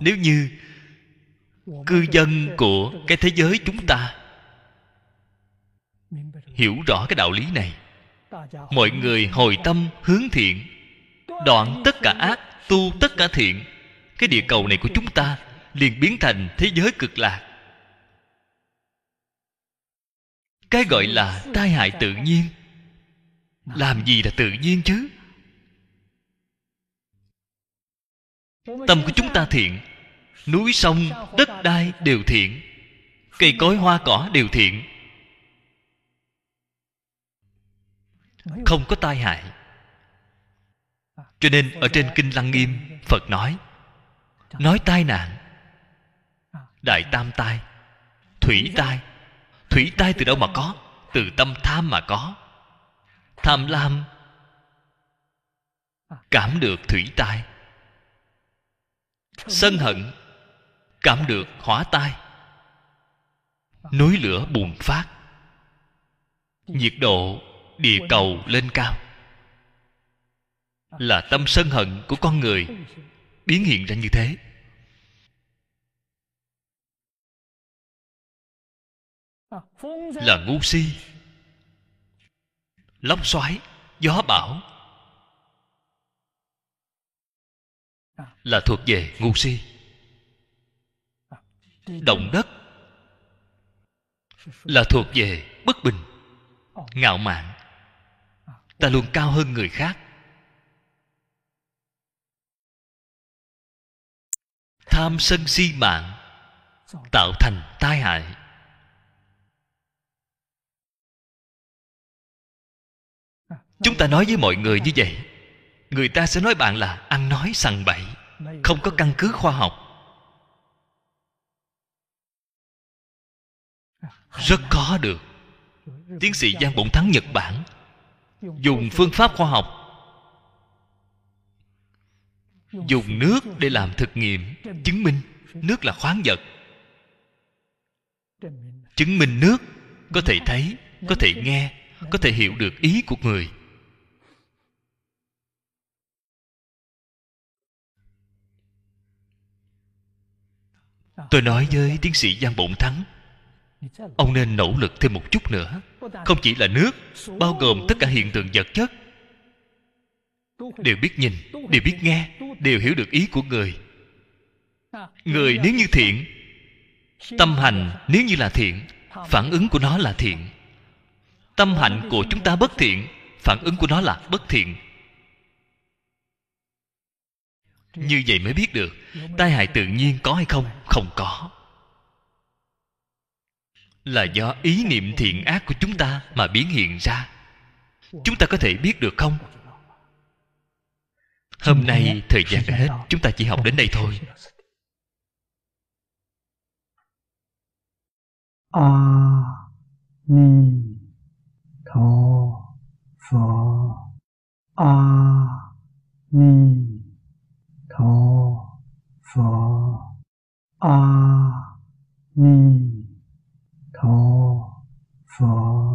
Nếu như cư dân của cái thế giới chúng ta hiểu rõ cái đạo lý này, mọi người hồi tâm hướng thiện, đoạn tất cả ác, tu tất cả thiện, cái địa cầu này của chúng ta liền biến thành thế giới cực lạc. Cái gọi là tai hại tự nhiên làm gì là tự nhiên chứ? Tâm của chúng ta thiện, núi sông, đất đai đều thiện, cây cối hoa cỏ đều thiện. Không có tai hại. Cho nên ở trên kinh lăng nghiêm, phật nói nói tai nạn, đại tam tai, thủy tai thủy tai từ đâu mà có? Từ tâm tham mà có tham lam. Cảm được thủy tai. Sân hận. Cảm được hỏa tai. Núi lửa bùng phát. Nhiệt độ địa cầu lên cao. Là tâm sân hận của con người biến hiện ra như thế. Là ngu si lốc xoáy, gió bão. Là thuộc về ngu si, động đất. Là thuộc về bất bình, ngạo mạn. Ta luôn cao hơn người khác. Tham sân si mạng, tạo thành tai hại. Chúng ta nói với mọi người như vậy. Người ta sẽ nói bạn là ăn nói sằng bậy, không có căn cứ khoa học. Rất khó được. Tiến sĩ giang bổn thắng, nhật bản, dùng phương pháp khoa học, dùng nước để làm thực nghiệm, chứng minh nước là khoáng vật. Chứng minh nước có thể thấy, có thể nghe, có thể hiểu được ý của người. Tôi nói với tiến sĩ giang bổn thắng, ông nên nỗ lực thêm một chút nữa. Không chỉ là nước, bao gồm tất cả hiện tượng vật chất. Đều biết nhìn, đều biết nghe, đều hiểu được ý của người. Người nếu như thiện, tâm hành nếu như là thiện, phản ứng của nó là thiện. Tâm hạnh của chúng ta bất thiện, phản ứng của nó là bất thiện như vậy mới biết được tai hại tự nhiên có hay không? Không có. Là do ý niệm thiện ác của chúng ta mà biến hiện ra. Chúng ta có thể biết được không? Hôm nay thời gian đã hết. Chúng ta chỉ học đến đây thôi. A ni tho phật a ni Tho Phở A Ni Tho Phở